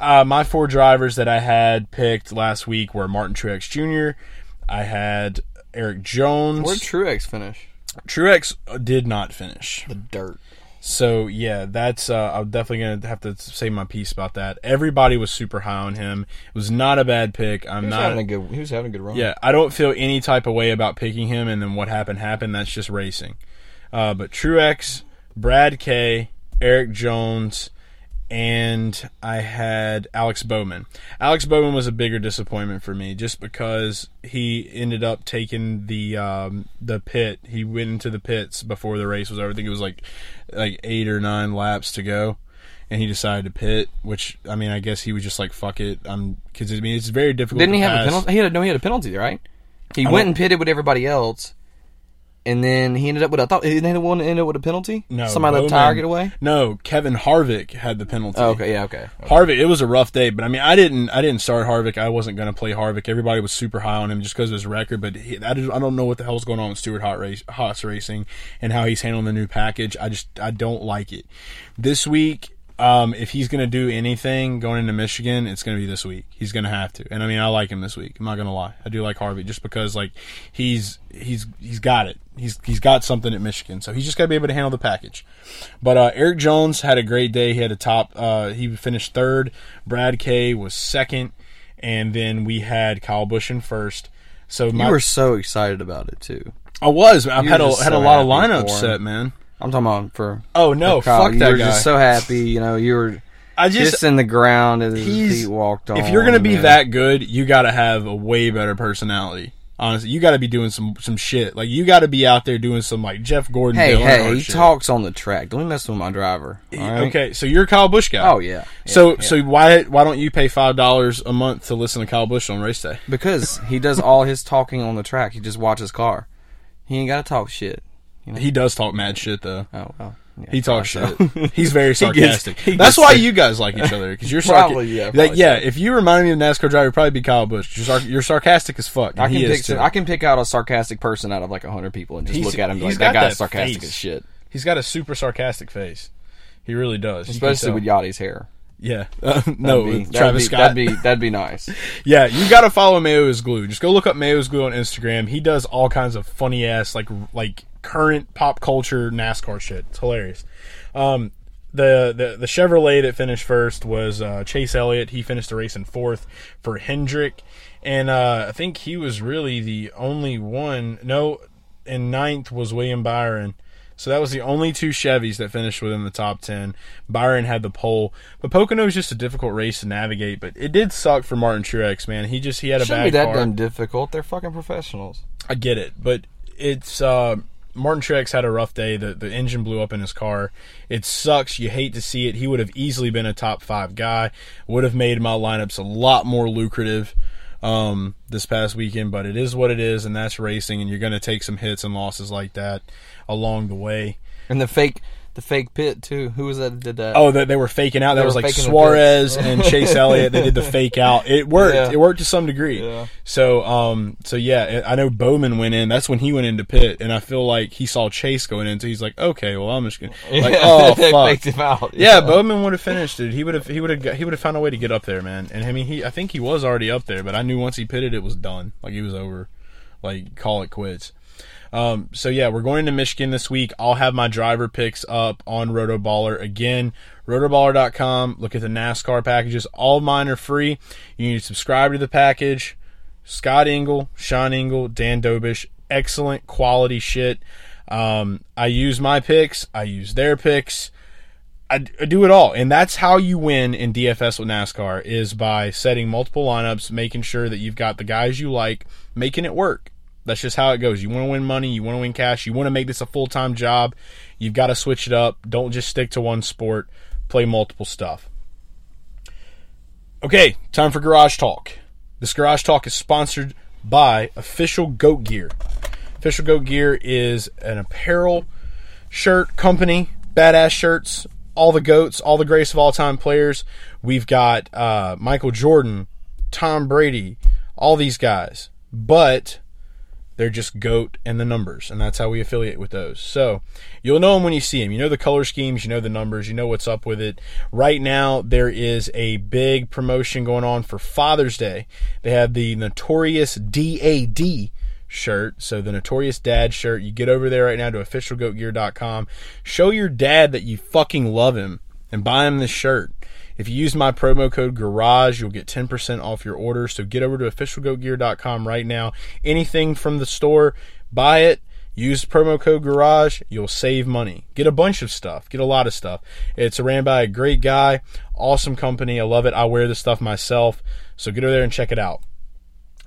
Uh, my four drivers that I had picked last week were Martin Truex Jr. I had Erik Jones. Where'd Truex finish? Truex did not finish. The dirt. So yeah, that's uh, I'm definitely gonna have to say my piece about that. Everybody was super high on him. It was not a bad pick. I'm He was not. having a good. He was having a good run. yeah, I don't feel any type of way about picking him, and then what happened happened. That's just racing. Uh, but Truex, Brad K, Erik Jones, and I had Alex Bowman. Alex Bowman was a bigger disappointment for me, just because he ended up taking the um, the pit. He went into the pits before the race was over. I think it was like like eight or nine laps to go. And he decided to pit, which I mean, I guess he was just like, "Fuck it," I'm because I mean, it's very difficult. Didn't he have a penalty? He had a, no. He had a penalty, right? He I went and pitted with everybody else, and then he ended up with. I thought he ended one ended up with a penalty. No, somebody let the Bowman- tire get away. No, Kevin Harvick had the penalty. Oh, okay, yeah, okay. Harvick, it was a rough day, but I mean, I didn't, I didn't start Harvick. I wasn't going to play Harvick. Everybody was super high on him just because of his record, but he, I, just, I don't know what the hell's going on with Stewart Hot race, Haas Racing and how he's handling the new package. I just, I don't like it. This week, um, if he's going to do anything going into Michigan, it's going to be this week. He's going to have to. And I mean, I like him this week. I'm not going to lie. I do like Harvey just because like he's he's he's got it. He's he's got something at Michigan. So he's just got to be able to handle the package. But uh, Erik Jones had a great day. He had a top. Uh, he finished third. Brad K was second, and then we had Kyle Busch in first. So my, You were so excited about it too. I was. I've you had a had a lot of lineups set, man. I'm talking about for. Oh no, for Kyle. fuck you that were guy. just so happy. You know, you were I just, in the ground as his feet walked on. if you're gonna be and- that good, you got to have a way better personality. Honestly, you got to be doing some some shit. Like you got to be out there doing some like Jeff Gordon. Hey, hey, he shit. talks on the track. Don't mess with my driver. right? Okay, so you're a Kyle Busch guy. Oh yeah. Yeah, so yeah. so why why don't you pay five dollars a month to listen to Kyle Busch on race day? because he does all his talking on the track. He just watches car. He ain't got to talk shit. He does talk mad shit though. Oh well. he talks shit. He's very He gets- sarcastic. he That's why sick. you guys like each other because you're Probably, sarcastic. yeah, like, probably yeah. If you reminded me of a NASCAR driver, it'd probably be Kyle Busch. You're, sar- you're sarcastic as fuck. I can he pick is too. I can pick out a sarcastic person out of like hundred people and just He's- look at him and be he's like that got guy's that sarcastic face. as shit. He's got a super sarcastic face. He really does. Especially with Yachty's hair. yeah. Uh, no, That'd be- with that'd Travis be, Scott. That'd be that'd be nice. Yeah, you got to follow Mayo is Glue. Just go look up Mayo is Glue on Instagram. He does all kinds of funny ass like like current pop culture NASCAR shit. It's hilarious. Um, the, the the Chevrolet that finished first was uh, Chase Elliott. He finished the race in fourth for Hendrick, and uh, I think he was really the only one. No, in ninth was William Byron. So that was the only two Chevys that finished within the top ten. Byron had the pole, but Pocono was just a difficult race to navigate. But it did suck for Martin Truex, man. He just he had a Shouldn't bad be that car. damn difficult. They're fucking professionals. I get it, but it's uh, Martin Truex had a rough day. The the engine blew up in his car. It sucks. You hate to see it. He would have easily been a top five guy. Would have made my lineups a lot more lucrative um, this past weekend. But it is what it is, and that's racing. And you're going to take some hits and losses like that along the way. And the fake the fake pit too. Who was that that did that? Oh, that they were faking out. That was like Suarez and Chase Elliott. They did the fake out. It worked. Yeah. It worked to some degree. Yeah. So, um, so yeah, I know Bowman went in. That's when he went into pit, and I feel like he saw Chase going in. So he's like, okay, well, I'm just gonna like, oh they fuck. faked him out. Yeah, Bowman would have finished it. He would have. He would have. He would have found a way to get up there, man. And I mean, he. I think he was already up there, but I knew once he pitted, it was done. Like he was over. Like call it quits. Um, so yeah, we're going to Michigan this week. I'll have my driver picks up on Rotoballer again. Rotoballer.com. Look at the NASCAR packages. All mine are free. You need to subscribe to the package. Scott Engel, Sean Engel, Dan Dobish, excellent quality shit. Um, I use my picks. I use their picks. I do it all, and that's how you win in DFS with NASCAR is by setting multiple lineups, making sure that you've got the guys you like, making it work. That's just how it goes. You want to win money, you want to win cash, you want to make this a full time job. You've got to switch it up. Don't just stick to one sport. Play multiple stuff. Okay, time for Garage Talk. This Garage Talk is sponsored by Official Goat Gear. Official Goat Gear is an apparel shirt company, badass shirts, all the goats, all the grace of all time players. We've got uh, Michael Jordan, Tom Brady, all these guys, but they're just goat and the numbers, and that's how we affiliate with those. So you'll know them when you see them. You know the color schemes, you know the numbers, you know what's up with it. Right now, there is a big promotion going on for Father's Day. They have the Notorious DAD shirt. So the Notorious Dad shirt. You get over there right now to officialgoatgear.com. Show your dad that you fucking love him and buy him this shirt. If you use my promo code GARAGE, you'll get 10% off your order. So get over to officialgoatgear.com right now. Anything from the store, buy it. Use promo code GARAGE. You'll save money. Get a bunch of stuff. Get a lot of stuff. It's ran by a great guy. Awesome company. I love it. I wear this stuff myself. So get over there and check it out.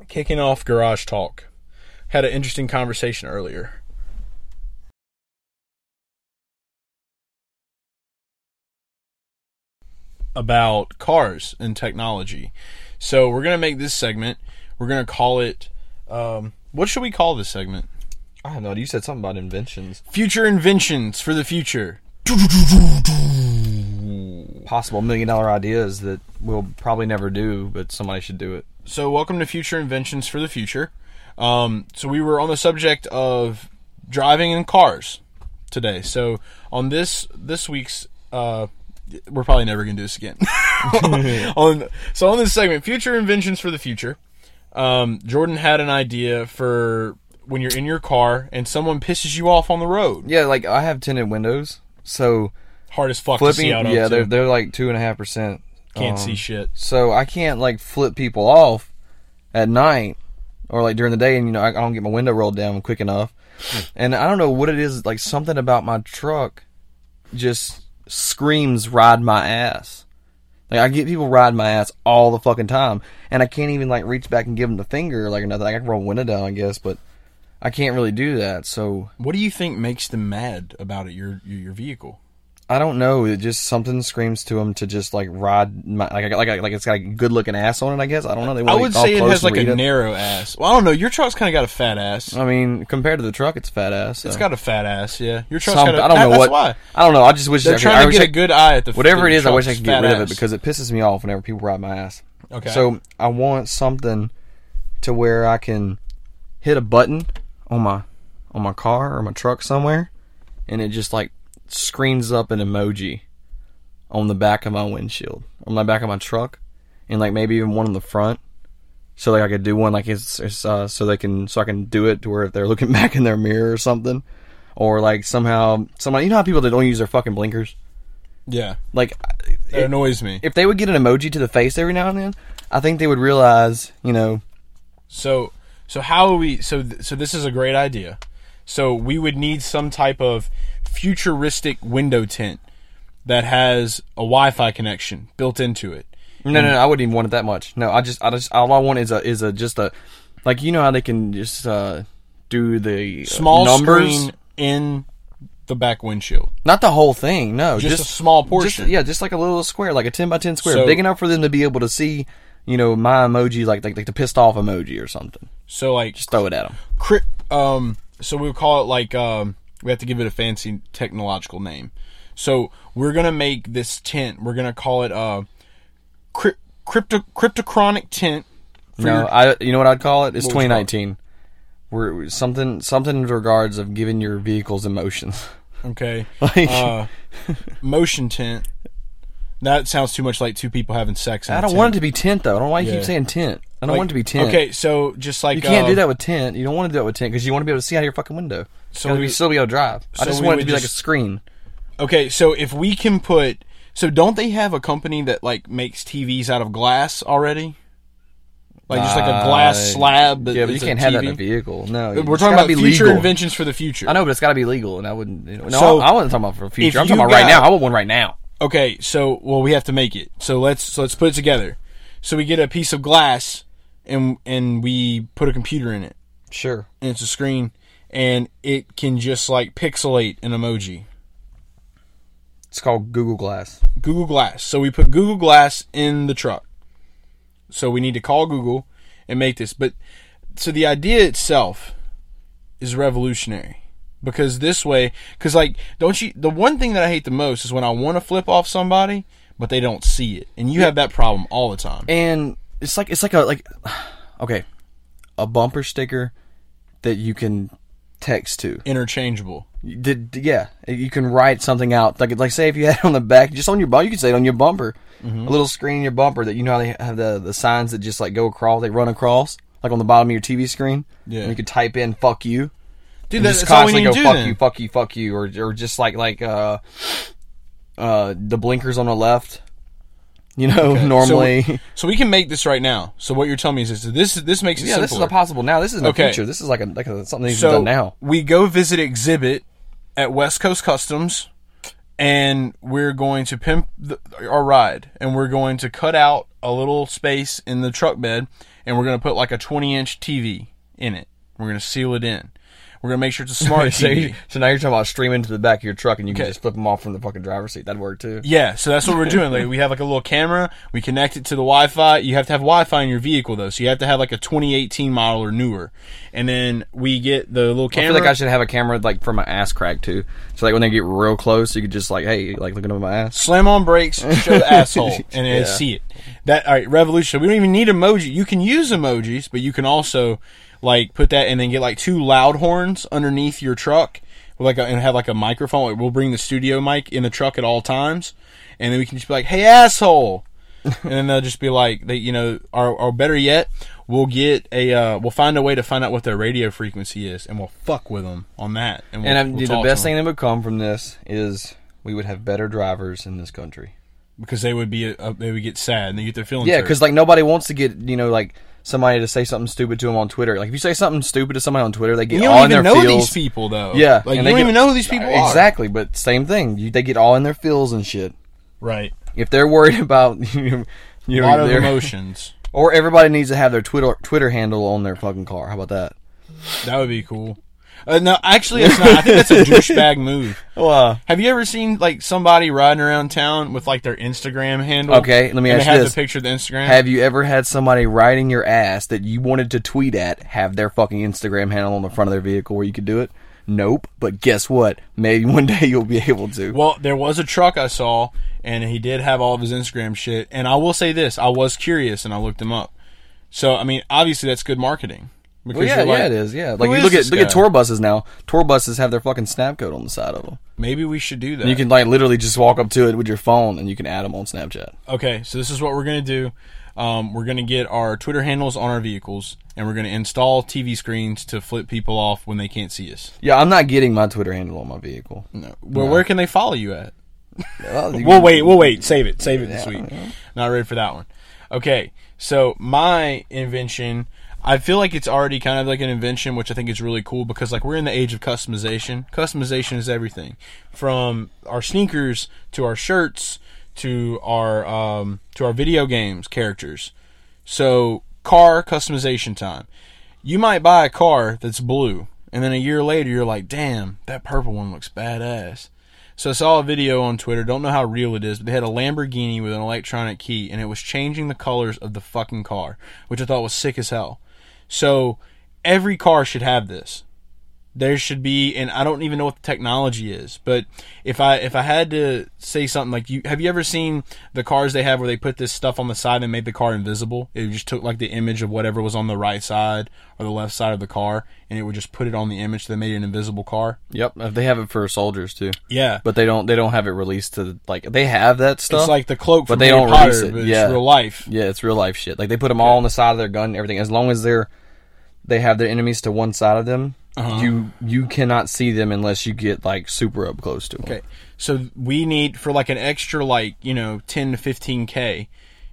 Kicking off Garage Talk. Had an interesting conversation earlier. About cars and technology. So we're gonna make this segment. We're gonna call it. Um, what should we call this segment? I don't know. You said something about inventions. Future inventions for the future. Possible million dollar ideas that we'll probably never do, but somebody should do it. So welcome to Future Inventions for the Future. Um, so we were on the subject of driving in cars today. So on this this week's uh, we're probably never gonna do this again. on so on this segment, future inventions for the future. Um, Jordan had an idea for when you're in your car and someone pisses you off on the road. Yeah, like I have tinted windows, so Hard as fuck to flipping. see out. Yeah, they're they're like two and a half percent. can't um, see shit. So I can't like flip people off at night or like during the day, and you know I, I don't get my window rolled down quick enough. And I don't know what it is. Like something about my truck just screams "ride my ass." Like I get people riding my ass all the fucking time, and I can't even like reach back and give them the finger like or nothing. I can roll window down, I guess, but I can't really do that. So What do you think makes them mad about it? Your, your vehicle. I don't know. It just something screams to him to just like ride my, like like like it's got a good looking ass on it. I guess I don't know. They I would say it has like a it. narrow ass. Well, I don't know. Your truck's kind of got a fat ass. I mean, compared to the truck, it's fat ass. It's got a fat ass. Yeah, your truck's Some- got. A, I don't that- know what. Why I don't know. I just wish they're I could- trying I to get I- a good eye at the whatever it is. I wish I could get rid of it because it pisses me off whenever people ride my ass. Okay. So I want something to where I can hit a button on my on my car or my truck somewhere, and it just like screens up an emoji on the back of my windshield, on the back of my truck, and like maybe even one on the front. So like I could do one like it's, it's uh, so they can so I can do it to where if they're looking back in their mirror or something, or like somehow somebody you know how people that don't use their fucking blinkers yeah, like that annoys me. if they would get an emoji to the face every now and then, I think they would realize, you know, So so how are we? So th- so this is a great idea. So we would need some type of futuristic window tint that has a Wi-Fi connection built into it. no, no, no, I wouldn't even want it that much. No, I just, I just, all I want is a, is a, just a, like you know how they can just uh do the uh, Small numbers, screen in the back windshield. not the whole thing. No, Just a small portion. Just, yeah, just like a little square, like a ten by ten square, So- big enough for them to be able to see, you know, my emoji, like like, like the pissed off emoji or something. So like Just throw it at them. cri- um so we'll call it like um we have to give it a fancy technological name. So we're gonna make this tent. We're gonna call it a crypt- crypto cryptochronic tent. No, your- I, you know what I'd call it? It's What would you call it? 2019. We're something, something in regards of giving your vehicles emotions. okay. Like- uh, motion tent. That sounds too much like two people having sex. In I don't tent. want it to be tent though. I don't know why you Yeah. keep saying tint. I don't Like- want it to be tint. Okay, so just like You can't uh, do that with tint. You don't want to do that with tint because you want to be able to see out of your fucking window. So So we- still be able to drive. I just want it to be like a screen. Okay, so if we can put, so don't they have a company that like makes TVs out of glass already? Like just like a glass Uh, slab. That yeah, but you can't have that in a vehicle. No, We're talking about future legal. inventions for the future. I know, but it's got to be legal, and I wouldn't. You know, no, So, I, I wasn't talking about for the future. I'm talking about right now. I want one right now. Okay, so well, we have to make it. So let's so let's put it together. So we get a piece of glass, and and we put a computer in it, Sure. and it's a screen, and it can just like pixelate an emoji. It's called Google Glass. Google Glass. So we put Google Glass in the truck. So we need to call Google and make this. But so the idea itself is revolutionary because this way, because like, don't you? The one thing that I hate the most is when I want to flip off somebody, but they don't see it, and you have that problem all the time. And it's like it's like a like, okay, a bumper sticker that you can text to. Interchangeable. Did yeah, you can write something out like like say if you had it on the back, just on your bumper, you could say it on your bumper, Mm-hmm. a little screen in your bumper that you know how they have the the signs that just like go across, they run across like on the bottom of your TV screen. Yeah. and you could type in "fuck you." Dude, that's, just that's all we constantly need go to do "fuck then. you, fuck you, fuck you," or or just like like uh uh the blinkers on the left. You know, Okay, normally. So, so we can make this right now. So what you're telling me is this: this this makes it yeah, this is a possible now. This is in the Okay. future. This is like a like a, something to so done now. we go visit exhibit at West Coast Customs, and we're going to pimp the, our ride, and we're going to cut out a little space in the truck bed, and we're going to put like a 20 inch TV in it. We're going to seal it in. We're going to make sure it's a smart so, TV. you- so now you're talking about streaming to the back of your truck, and you can just flip them off from the fucking driver's seat. That'd work too. Yeah, so that's what we're doing. Like, we have like a little camera. We connect it to the Wi-Fi. You have to have Wi-Fi in your vehicle though, so you have to have like a 2018 model or newer. And then we get the little camera. I feel like I should have a camera like for my ass crack too. So like when they get real close, you could just like, hey, like looking at my ass. slam on brakes, show the asshole, and then Yeah. see it. That all right, revolution. We don't even need emoji. You can use emojis, but you can also like put that and then get like two loud horns underneath your truck, like a, and have like a microphone. Like, we'll bring the studio mic in the truck at all times, and then we can just be like, "Hey, asshole," and then they'll just be like, "They, you know," or, or better yet, we'll get a, uh, we'll find a way to find out what their radio frequency is, and we'll fuck with them on that. And, we'll, And we'll the best thing that would come from this is we would have better drivers in this country. because they would be, uh, they would get sad and they get their feelings. Yeah, because like nobody wants to get you know like somebody to say something stupid to them on Twitter. Like if you say something stupid to somebody on Twitter, they get You all don't in even their know feels. these people, though. Yeah, like you they don't get- even know who these people are. Exactly, but same thing. You, they get all in their feels and shit. Right. If they're worried about you, know, A lot of their- emotions. or everybody needs to have their Twitter Twitter handle on their fucking car. How about that? That would be cool. Uh, no, actually, it's not. I think that's a douchebag move. Have you ever seen like somebody riding around town with like their Instagram handle? Okay, let me ask they you have this. the picture of the Instagram. have you ever had somebody riding your ass that you wanted to tweet at have their fucking Instagram handle on the front of their vehicle where you could do it? Nope. But guess what? Maybe one day you'll be able to. Well, there was a truck I saw, and he did have all of his Instagram shit. And I will say this: I was curious, and I looked him up. So, I mean, obviously, that's good marketing. Because Well, yeah, like, yeah, it is. Yeah, like you look at look at tour buses now. Tour buses have their fucking snap code on the side of them. Maybe we should do that. You can like literally just walk up to it with your phone and you can add them on Snapchat. Okay, so this is what we're gonna do. Um, we're gonna get our Twitter handles on our vehicles, and we're gonna install TV screens to flip people off when they can't see us. Yeah, I'm not getting my Twitter handle on my vehicle. No. Well, where can they follow you at? Well, you- We'll wait. We'll wait. Save it. Save it this week. Not ready for that one. Okay. So my invention, I feel like it's already kind of like an invention, which I think is really cool because like we're in the age of customization. Customization is everything, from our sneakers to our shirts to our um, to our video games characters. So car customization time. You might buy a car that's blue, and then a year later you're like, damn, that purple one looks badass. So I saw a video on Twitter, don't know how real it is, but they had a Lamborghini with an electronic key and it was changing the colors of the fucking car, which I thought was sick as hell. So every car should have this. There should be and I don't even know what the technology is, but if I if I had to say something like you have you ever seen the cars they have where they put this stuff on the side and made the car invisible? It just took like the image of whatever was on the right side or the left side of the car and it would just put it on the image so they made an invisible car. Yep, uh, they have it for soldiers too, Yeah. but they don't. They don't have it released to like they have that stuff. It's like the cloak but they Harry don't Potter, release it. Yeah. it's real life. yeah, it's real life shit. Like they put them all on the side of their gun and everything. As long as they're they have their enemies to one side of them, Uh-huh. you you cannot see them unless you get like super up close to them. Okay, so we need for like an extra like you know ten to fifteen k,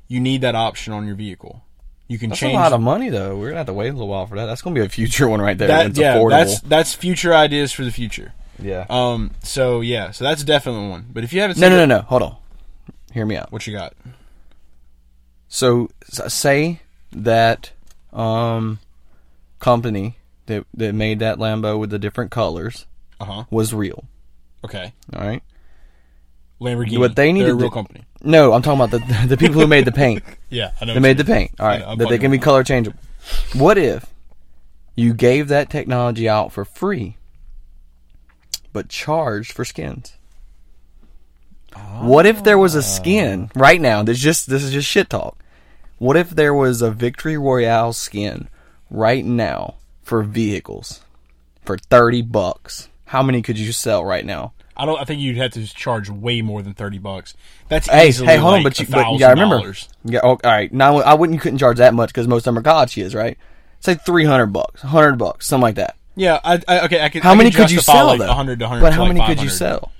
you need that option on your vehicle. You can That's change a lot of money though. We're gonna have to wait a little while for that. That's gonna be a future one right there. that. It's Yeah, affordable. that's that's future ideas for the future. yeah. Um. So yeah, so that's definitely one. But if you haven't seen no, no, no, no. Hold on. Hear me out. what you got? So say that um company that that made that Lambo with the different colors Uh huh. was real. Okay. All right. Lamborghini. What they need They're to a real do- company. No, I'm talking about the the people who made the paint. Yeah, I know. They made the paint. All right, know, that they can be color changeable. What if you gave that technology out for free, but charged for skins? What if there was a skin right now? This just this is just shit talk. What if there was a Victory Royale skin right now for vehicles for thirty bucks? How many could you sell right now? I don't. I think you'd have to charge way more than thirty bucks. That's Hey, easily hey, hold on, like but you, but you gotta remember, yeah, oh, all right. Now I wouldn't, you couldn't charge that much because most of them are is right? Say three hundred bucks, hundred bucks, something like that. Yeah. I, I, okay. I could. How I many could you sell like though? hundred to hundred. But how many could you sell?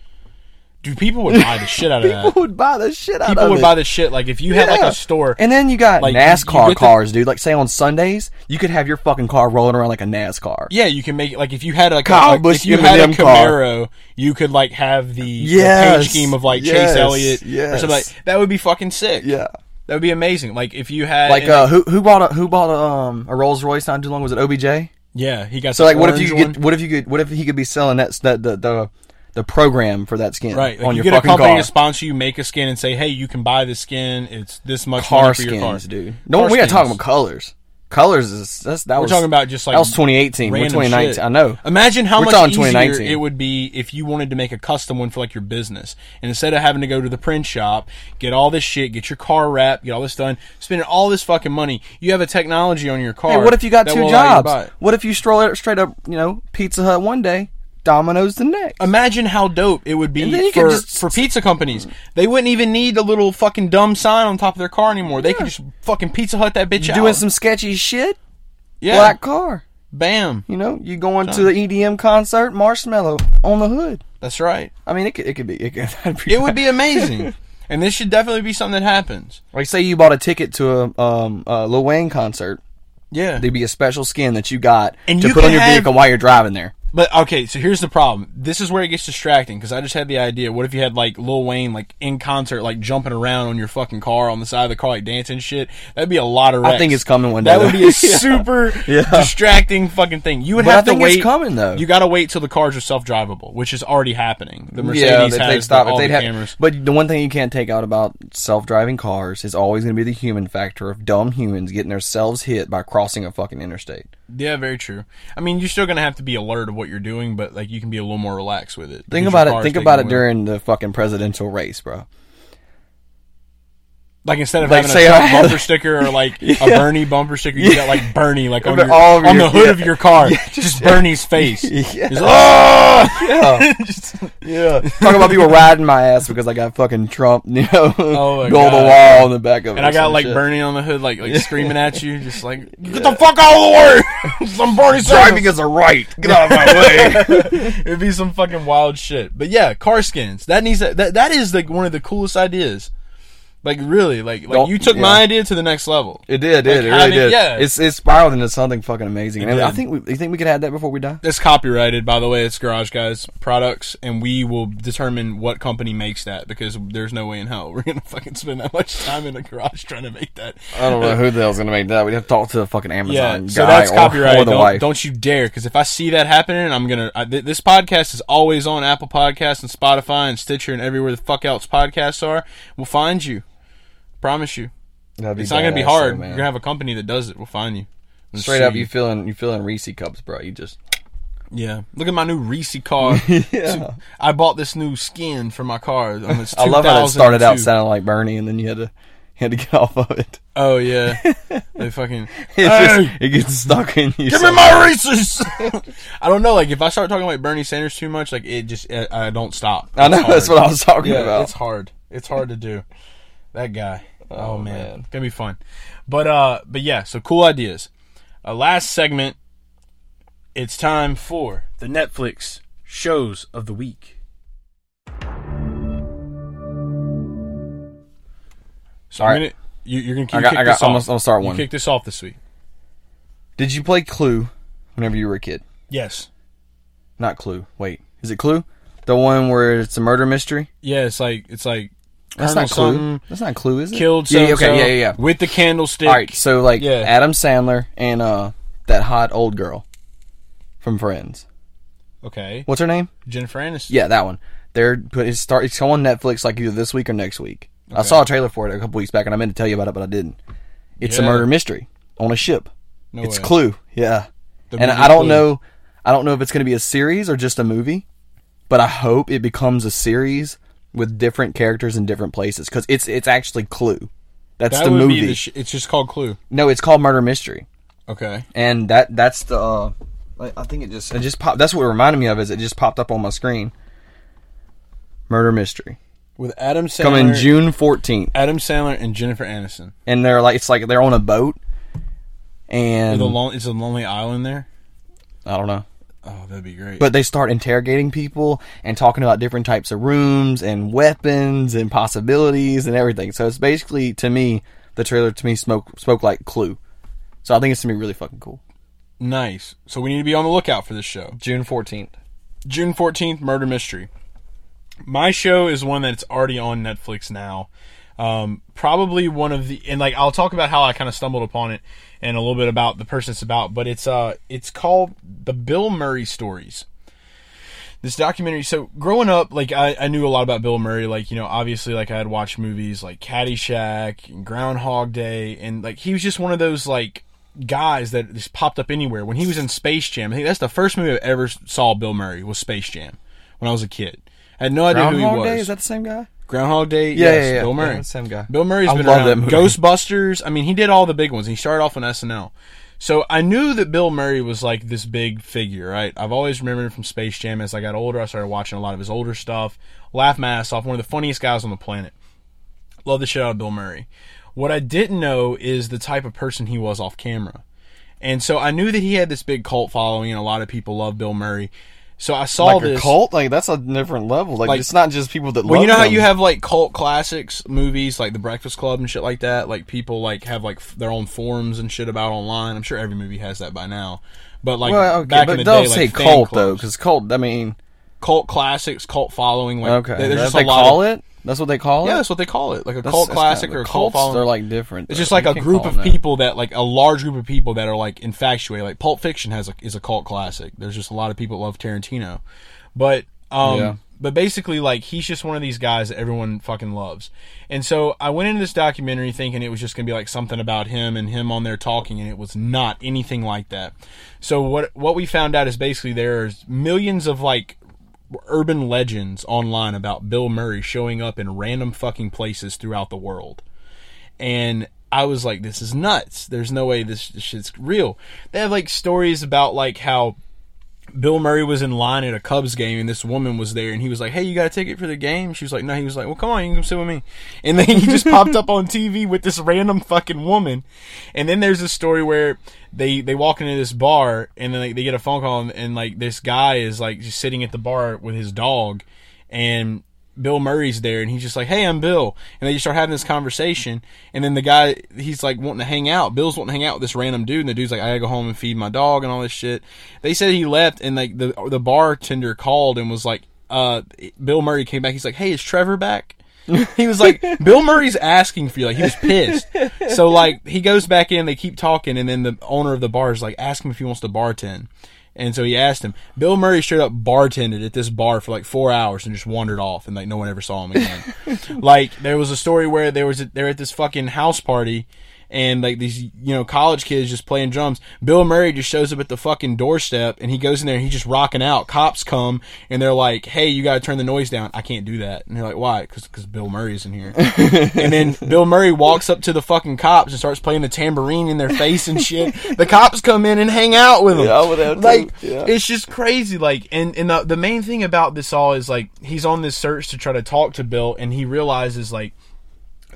Dude, people would buy the shit out of that. People would buy the shit out of that. People would buy the shit. Like if you had like Yeah. a store, And then you got Like, you- you NASCAR get the- cars, dude. Like say on Sundays, you could have your fucking car rolling around like a NASCAR. yeah, you can make it like if you had like, Kyle a, like Busch if you had a M&M car. Camaro, you could like have the, the Yes, paint scheme of like yes, Chase Elliott or yes. something like that. Would be fucking sick. Yeah. that would be amazing. Like if you had Like and, uh, who who bought a who bought a um a Rolls Royce not too long? Was it OBJ? yeah, he got So the like, what if you orange could get? one. What if you could? What if he could be selling that that the the the program for that skin Right, like on you your get a fucking company car? to sponsor you, make a skin, and say, "Hey, you can buy this skin. It's this much car money for your car." skins, dude. No, Car we gotta talk about colors. Colors is that's that We're was talking about just like that was 2018. We're random 2019. shit. I know. Imagine how We're much talking easier 2019. it would be if you wanted to make a custom one for like your business, and instead of having to go to the print shop, get all this shit, get your car wrapped, get all this done, spending all this fucking money, you have a technology on your car. Hey, what if you got that two will allow you to buy jobs? it. What if you stroll straight up? You know, Pizza Hut one day, Domino's the next. Imagine how dope it would be And then you could for, just- for pizza companies. They wouldn't even need a little fucking dumb sign on top of their car anymore. They could just fucking Pizza Hut that bitch You out. doing some sketchy shit? yeah, Black car. bam. You know, you going to the EDM concert, Marshmello on the hood. That's right. I mean, it could, it could be, it could be It would be amazing. and this should definitely be something that happens. like say you bought a ticket to a um a Lil Wayne concert. Yeah. There'd be a special skin that you got And to you put on your have- vehicle while you're driving there. But okay, so here's the problem. This is where it gets distracting because I just had the idea. What if you had like Lil Wayne like in concert, like jumping around on your fucking car on the side of the car, like dancing shit? That'd be a lot of. Wrecks. I think it's coming one day. That would be a super Yeah. distracting fucking thing. You would But I have to wait. it's coming, though. You got to wait till the cars are self drivable, which is already happening. The Mercedes yeah, has they'd stop, the, all they'd have, cameras. But the one thing you can't take out about self-driving cars is always going to be the human factor of dumb humans getting themselves hit by crossing a fucking interstate. Yeah, very true. I mean, you're still gonna have to be alert of what you're doing, but like you can be a little more relaxed with it. Think about it. Think about it during the fucking presidential race, bro. Like instead of Like, having a Trump bumper sticker or like a Bernie bumper sticker, you got like Bernie like on, your, all of on your- the hood yeah. of your car, just Bernie's face. Yeah. Just, "Ah!" Yeah, yeah. Talking about people riding my ass because I got fucking Trump, you know, Oh my go the God. wall on the back of it. And I got like shit. Bernie on the hood, like like screaming at you, just like get the fuck out of the way. some Bernie Driving is a right. Get out of my way. It'd be some fucking wild shit. But yeah, car skins. That needs to, that that is like one of the coolest ideas. Like really, like like Don't- you took yeah. my idea to the next level. It did, it did, Like it really having- did. yeah. It's it's spiraled into something fucking amazing. And I did. think we, you think we could have that before we die. It's copyrighted, by the way. It's Garage Guys products, and we will determine what company makes that because there's no way in hell we're gonna fucking spend that much time in a garage trying to make that. I don't know who the hell's gonna make that. We'd have to talk to the fucking Amazon Yeah, Amazon so guy that's or, copyrighted. or the don't, wife. don't you dare, because if I see that happening, I'm gonna. I, th- this podcast is always on Apple Podcasts and Spotify and Stitcher and everywhere the fuck else podcasts are. We'll find you. Promise you. It's not gonna be hard. though. You're gonna have a company that does it. We'll find you. We'll Straight up, you feeling you feeling Reese cups, bro? You just Yeah. Look at my new Reese car. Yeah. I bought this new skin for my car. Um, it's I love how it started out sounding like Bernie, and then you had to you had to get off of it. Oh yeah. they fucking. It Hey! just it gets stuck in you. Give me my Reese's. I don't know. Like if I start talking like Bernie Sanders too much, like it just I, I don't stop. I know It's that's what I was talking Yeah, about. it's hard. It's hard to do. That guy. Oh, Oh, man. man. gonna be fun. But uh, but yeah. So cool ideas. Uh, last segment. It's time for the Netflix shows of the week. So All I'm gonna you, you're gonna keep I got- kick I got- this I'm off. gonna- I'm gonna start You one. kick this off this week. Did you play Clue whenever you were a kid? Yes. Not Clue. Wait, is it Clue? The one where it's a murder mystery? Yeah. It's like it's like That's Colonel not Clue. something That's not Clue, is it? killed. Yeah, yeah, so-and-so okay, yeah, yeah, yeah. With the candlestick. All right, so like Yeah. Adam Sandler and uh that hot old girl from Friends. Okay. What's her name? Jennifer Aniston. Yeah, that one. They're put it's start it's on Netflix like either this week or next week. I saw a trailer for it a couple weeks back and I meant to tell you about it, but I didn't. It's a Yeah. murder mystery on a ship. No it's way. Clue. Yeah. The and movie I don't Clue. know I don't know if it's going to be a series or just a movie, but I hope it becomes a series with different characters in different places cuz it's it's actually Clue. That's That the movie. the. Sh- it's just called Clue. no, it's called Murder Mystery. Okay. and that that's the uh, I think it just it just popped. That's what it reminded me of. Is it just popped up on my screen? Murder mystery With Adam Sandler. coming June fourteenth, Adam Sandler and Jennifer Aniston. and they're like it's like they're on a boat, and a lon- is a lonely island there? I don't know, Oh, that'd be great. but they start interrogating people and talking about different types of rooms and weapons and possibilities and everything. So it's basically to me the trailer to me spoke spoke like Clue. So I think it's gonna be really fucking cool. nice. So we need to be on the lookout for this show. June fourteenth. June 14th, Murder Mystery. My show is one that's already on Netflix now. Um, probably one of the, and like, I'll talk about how I kind of stumbled upon it and a little bit about the person it's about, but it's, uh, it's called The Bill Murray Stories. This documentary, so growing up, like, I, I knew a lot about Bill Murray, like, you know, obviously, like, I had watched movies like Caddyshack and Groundhog Day, and, like, he was just one of those, like, guys that just popped up anywhere. When he was in Space Jam, I think that's the first movie I ever saw Bill Murray was Space Jam when I was a kid. I had no idea who he was. Day is that the same guy? Groundhog Day? Yeah, yes, yeah, yeah. Bill Murray. Yeah, same guy. Bill Murray's I been love around. that movie. Ghostbusters. I mean, he did all the big ones. He started off on SNL. So I knew that Bill Murray was like this big figure, right? I've always remembered him from Space Jam. As I got older, I started watching a lot of his older stuff. Laugh my ass off. One of the funniest guys on the planet. Love the shit out of Bill Murray. What I didn't know is the type of person he was off camera. And so I knew that he had this big cult following and a lot of people love Bill Murray. So I saw like this cult like that's a different level like, Like- it's not just people that well, love you know how you have like cult classics movies, like The Breakfast Club and shit like that. Like people like have like f- their own forums and shit about online. I'm sure every movie has that by now. but like Well, okay, back but in the don't day, say like fan cult though, clubs. because cult. I mean, cult classics, cult following. Like, okay, there's that's just what a they lot call of, it. That's what they call it. Yeah, that's what they call it, like a That's- cult that's classic or a cult cults, following. They're like different. It's though. just like You a can't group call of them that. people that like a large group of people that are like infatuated. Like Pulp Fiction has a is a cult classic. There's just a lot of people that love Tarantino, but um, Yeah. but basically like he's just one of these guys that everyone fucking loves. And so I went into this documentary thinking it was just gonna be like something about him and him on there talking, and it was not anything like that. So what what we found out is basically there's millions of like urban legends online about Bill Murray showing up in random fucking places throughout the world. And I was like, this is nuts. There's no way this, shit's real. They have like stories about like how Bill Murray was in line at a Cubs game and this woman was there and he was like, Hey, you got a ticket for the game? She was like, No, he was like, Well, come on, you can come sit with me. And then he just popped up on TV with this random fucking woman. And then there's a story where they, they walk into this bar and then they, they get a phone call and, and like this guy is like just sitting at the bar with his dog and Bill Murray's there and he's just like, Hey, I'm Bill. And they just start having this conversation. And then the guy, he's like wanting to hang out. Bill's wanting to hang out with this random dude. And the dude's like, I gotta go home and feed my dog and all this shit. They said he left and like the, the bartender called and was like, uh, Bill Murray came back. He's like, Hey, is Trevor back? he was like, Bill Murray's asking for you. Like, he was pissed. So, like, he goes back in, they keep talking, and then the owner of the bar is like, ask him if he wants to bartend. And so he asked him. Bill Murray straight up bartended at this bar for like four hours and just wandered off, and like no one ever saw him again. like there was a story where there was a, they're at this fucking house party, and like these you know college kids just playing drums. Bill Murray just shows up at the fucking doorstep, and he goes in there and he's just rocking out. Cops come and they're like, "Hey, you got to turn the noise down." I can't do that, and they're like, "Why?" Because Bill Murray's in here. and then Bill Murray walks up to the fucking cops and starts playing the tambourine in their face and shit. The cops come in and hang out with him. Yeah, I would have like yeah. it's just crazy. Like, and and the, the main thing about this all is like he's on this search to try to talk to Bill, and he realizes like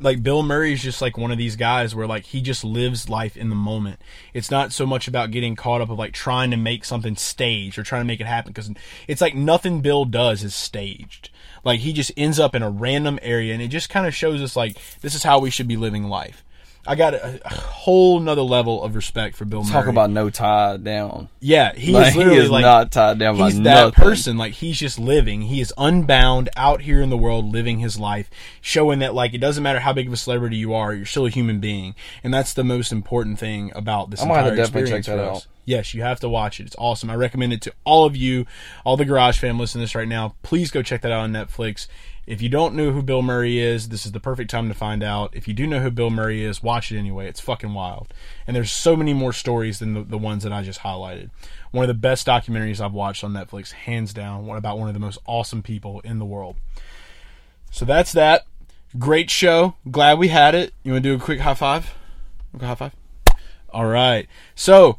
like Bill Murray is just like one of these guys where like he just lives life in the moment. It's not so much about getting caught up of like trying to make something staged or trying to make it happen because it's like nothing Bill does is staged. Like he just ends up in a random area and it just kind of shows us like this is how we should be living life. I got a, a whole nother level of respect for Bill Murray. Talk about no tie down. yeah, he Like, is he literally is like not tied down by he's that nothing. person like he's just living he is unbound out here in the world living his life showing that like it doesn't matter how big of a celebrity you are you're still a human being and that's the most important thing about this I'm gonna have entire to definitely check that out. yes you have to watch it it's awesome i recommend it to all of you all the garage fam listening to this right now please go check that out on netflix if you don't know who Bill Murray is, this is the perfect time to find out. If you do know who Bill Murray is, watch it anyway. It's fucking wild. And there's so many more stories than the, the ones that I just highlighted. One of the best documentaries I've watched on Netflix, hands down, one about one of the most awesome people in the world. So that's that. Great show. Glad we had it. You want to do a quick high five? High five. All right. So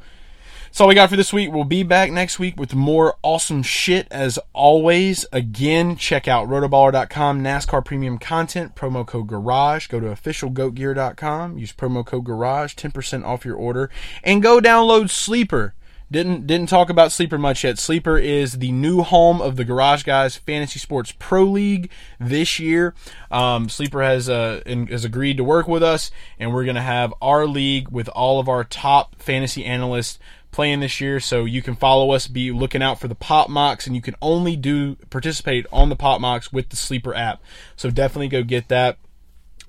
that's all we got for this week. We'll be back next week with more awesome shit as always. Again, check out rotoballer.com, NASCAR premium content, promo code GARAGE. Go to officialgoatgear.com, use promo code GARAGE, 10% off your order, and go download Sleeper. Didn't didn't talk about Sleeper much yet. Sleeper is the new home of the Garage Guys Fantasy Sports Pro League this year. Um, Sleeper has uh, in, has agreed to work with us, and we're gonna have our league with all of our top fantasy analysts playing this year. So you can follow us, be looking out for the pop mocks, and you can only do participate on the pop mocks with the Sleeper app. So definitely go get that.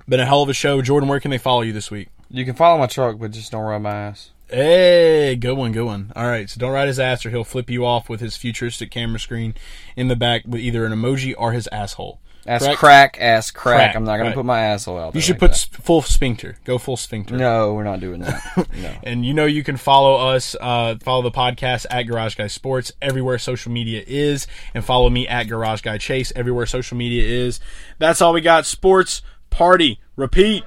Been a hell of a show, Jordan. Where can they follow you this week? You can follow my truck, but just don't rub my ass. Hey, good one, good one. All right, so don't ride his ass, or he'll flip you off with his futuristic camera screen in the back with either an emoji or his asshole. Ass Correct? crack, ass crack. Crack, I'm not gonna right. put my asshole out. There. You should like put that. s full sphincter. Go full sphincter. No, we're not doing that. No. And you know you can follow us, uh, follow the podcast at Garage Guy Sports everywhere social media is, and follow me at Garage Guy Chase everywhere social media is. That's all we got. Sports party. Repeat.